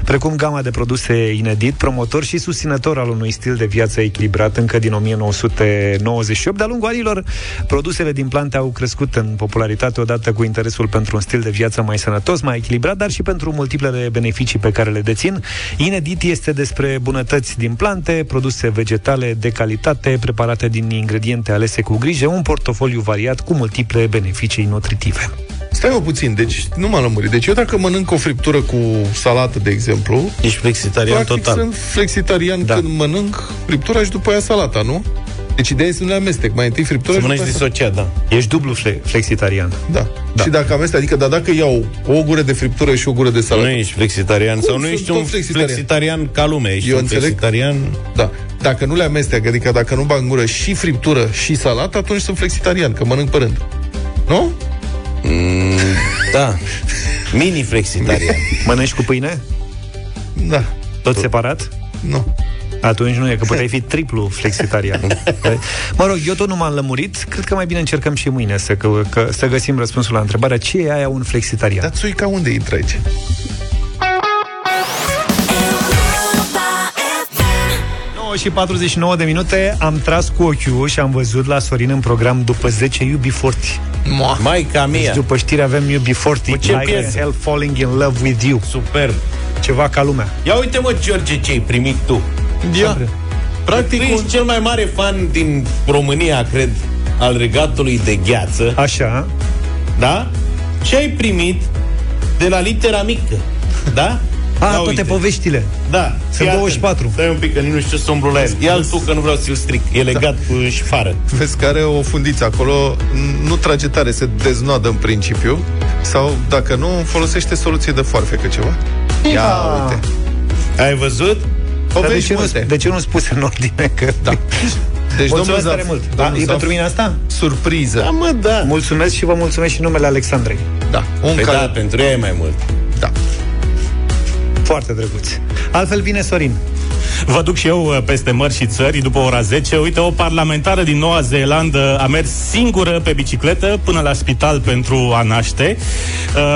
precum gama de produse inedit, promotor și susținător al unui stil de viață echilibrat încă din 1998. De-a lungul anilor, produsele din plante au crescut în popularitate odată cu interesul pentru un stil de viață mai sănătos, mai echilibrat, dar și pentru multiplele beneficii pe care le dețin. Inedit este despre bunătăți din plante, produse vegetale de calitate, preparate din ingrediente alese cu grijă, un portofoliu variat cu multiple beneficii nutritive. Stai mă puțin, deci nu m-am lămurit. Deci eu dacă mănânc o friptură cu salată, de exemplu, Ești flexitarian practic total. sunt flexitarian Da. când mănânc friptura și după aia salata, nu? Deci ideea este să nu le amestec. Mai întâi friptura Să și mănânci după aia disociat, da. Ești dublu fle- flexitarian. Da. da. Și dacă amestec, adică dar dacă iau o gură de friptură și o gură de salată. Nu ești flexitarian Cum sau nu sunt ești tot un flexitarian? flexitarian ca lume. Ești Eu un înțeleg. flexitarian... Da. Dacă nu le amestec, adică dacă nu bag în gură și friptură și salată, atunci sunt flexitarian, că mănânc pe rând. Nu? Mm, da. Mini flexitarian. Mănânci cu pâine? Da. Tot separat? Nu. Atunci nu e, că puteai fi triplu flexitarian. mă rog, eu tot nu m-am lămurit, cred că mai bine încercăm și mâine să, că, că, să găsim răspunsul la întrebarea ce e aia un flexitarian. Dar țuica unde intră aici? Da. și 49 de minute am tras cu ochiul și am văzut la Sorin în program după 10 iubi forti. Maica mea. Deci după știri avem iubi forti. Cu ce like piesă? hell falling in love with you. Super. Ceva ca lumea. Ia uite mă, George, ce ai primit tu. Ia. Practic, tu ești cel mai mare fan din România, cred, al regatului de gheață. Așa. Da? Ce ai primit de la litera mică? Da? A, Ia toate uite. poveștile. Da. Sunt Fii 24. atent. Stai un pic, că nici nu știu să umblu la el. Ia-l tu, că nu vreau să-l stric. E legat cu șfară. Vezi că are o fundiță acolo, n- nu trage tare, se deznoadă în principiu, sau dacă nu, folosește soluție de foarfecă ceva. Ia, uite. Ai văzut? Dar de Povești ce, nu, multe. de ce nu spus în ordine? Că... Da. Deci, Mulțumesc domnul tare Zaf, mult. Da, domnul e Zaf, pentru mine asta? Surpriză. Da, mă, da. Mulțumesc și vă mulțumesc și numele Alexandrei. Da. Un Păi care... da, pentru ea e mai mult. Da. Foarte drăguț. Altfel vine Sorin. Vă duc și eu uh, peste mări și țări după ora 10. Uite, o parlamentară din Noua Zeelandă a mers singură pe bicicletă până la spital pentru a naște.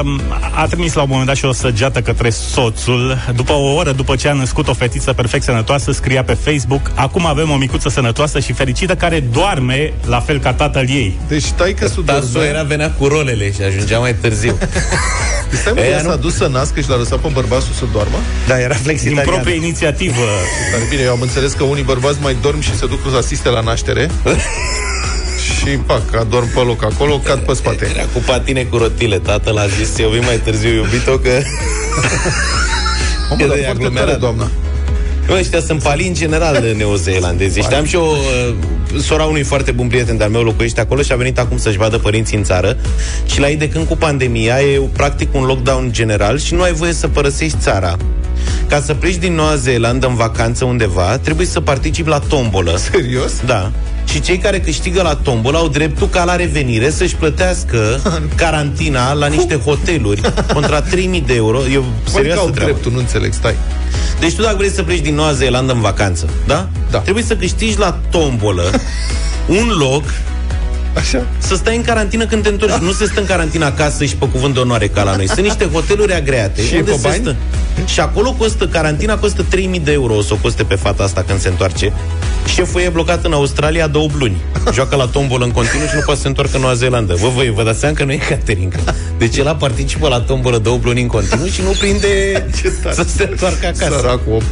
Um, A trimis la un moment dat și o săgeată către soțul. După o oră după ce a născut o fetiță perfect sănătoasă, scria pe Facebook Acum avem o micuță sănătoasă și fericită care doarme la fel ca tatăl ei. Deci stai că su Tasul era venea cu rolele și ajungea mai târziu. Stai mă, Ea ea nu- s-a dus să nască și l-a lăsat pe bărbatul să doarmă? Da, era Din flexitarian. proprie inițiativă. Dar bine, eu am înțeles că unii bărbați mai dorm și se duc să asiste la naștere și, pac, adorm pe loc acolo, cad pe spate. Era cu patine cu rotile. Tatăl a zis, eu vin mai târziu, iubito, că... Omă, E dar de foarte aglomerat. tare, doamna. Bă, ăștia sunt palii în general de neozeelandezi. Știam și eu uh, sora unui foarte bun prieten de-al meu locuiește acolo și a venit acum să-și vadă părinții în țară și la ei de când cu pandemia e practic un lockdown general și nu ai voie să părăsești țara. Ca să pleci din Noua Zeelandă în vacanță undeva, trebuie să participi la tombolă. Serios? Da. Și cei care câștigă la tombolă au dreptul ca la revenire să-și plătească carantina la niște hoteluri contra 3000 de euro. E Cum serioasă au treaba. dreptul, nu înțeleg, stai. Deci tu dacă vrei să pleci din Noua Zeelandă în vacanță, da? Da. Trebuie să câștigi la tombolă un loc Așa. să stai în carantină când te întorci. Nu se stă în carantină acasă și pe cuvânt de onoare ca la noi. Sunt niște hoteluri agreate. Și e unde pe se bani? Stă. Și acolo costă, carantina costă 3000 de euro o să o coste pe fata asta când se întoarce. Șeful e blocat în Australia două luni. Joacă la tombolă în continuu și nu poate să se întoarcă în Noua Zeelandă. Vă, voi, vă dați seama că nu e catering. Deci el participă la tombolă două luni în continuu și nu prinde să se întoarcă acasă. Săracul om.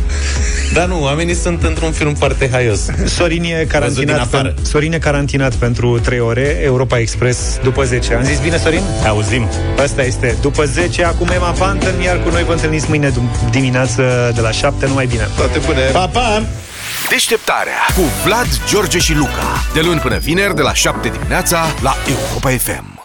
Dar nu, oamenii sunt într-un film foarte haios. Sorin e Văzut din carantinat, afară. pen, Sorin e carantinat pentru 3 ore, Europa Express după 10. Am zis bine, Sorin? Auzim. Asta este. După 10, acum Emma Panton, iar cu noi vă întâlniți mâine dum- dimineață de la 7. Numai bine. Toate bune. Pa, pa! Deșteptarea cu Vlad, George și Luca. De luni până vineri, de la 7 dimineața, la Europa FM.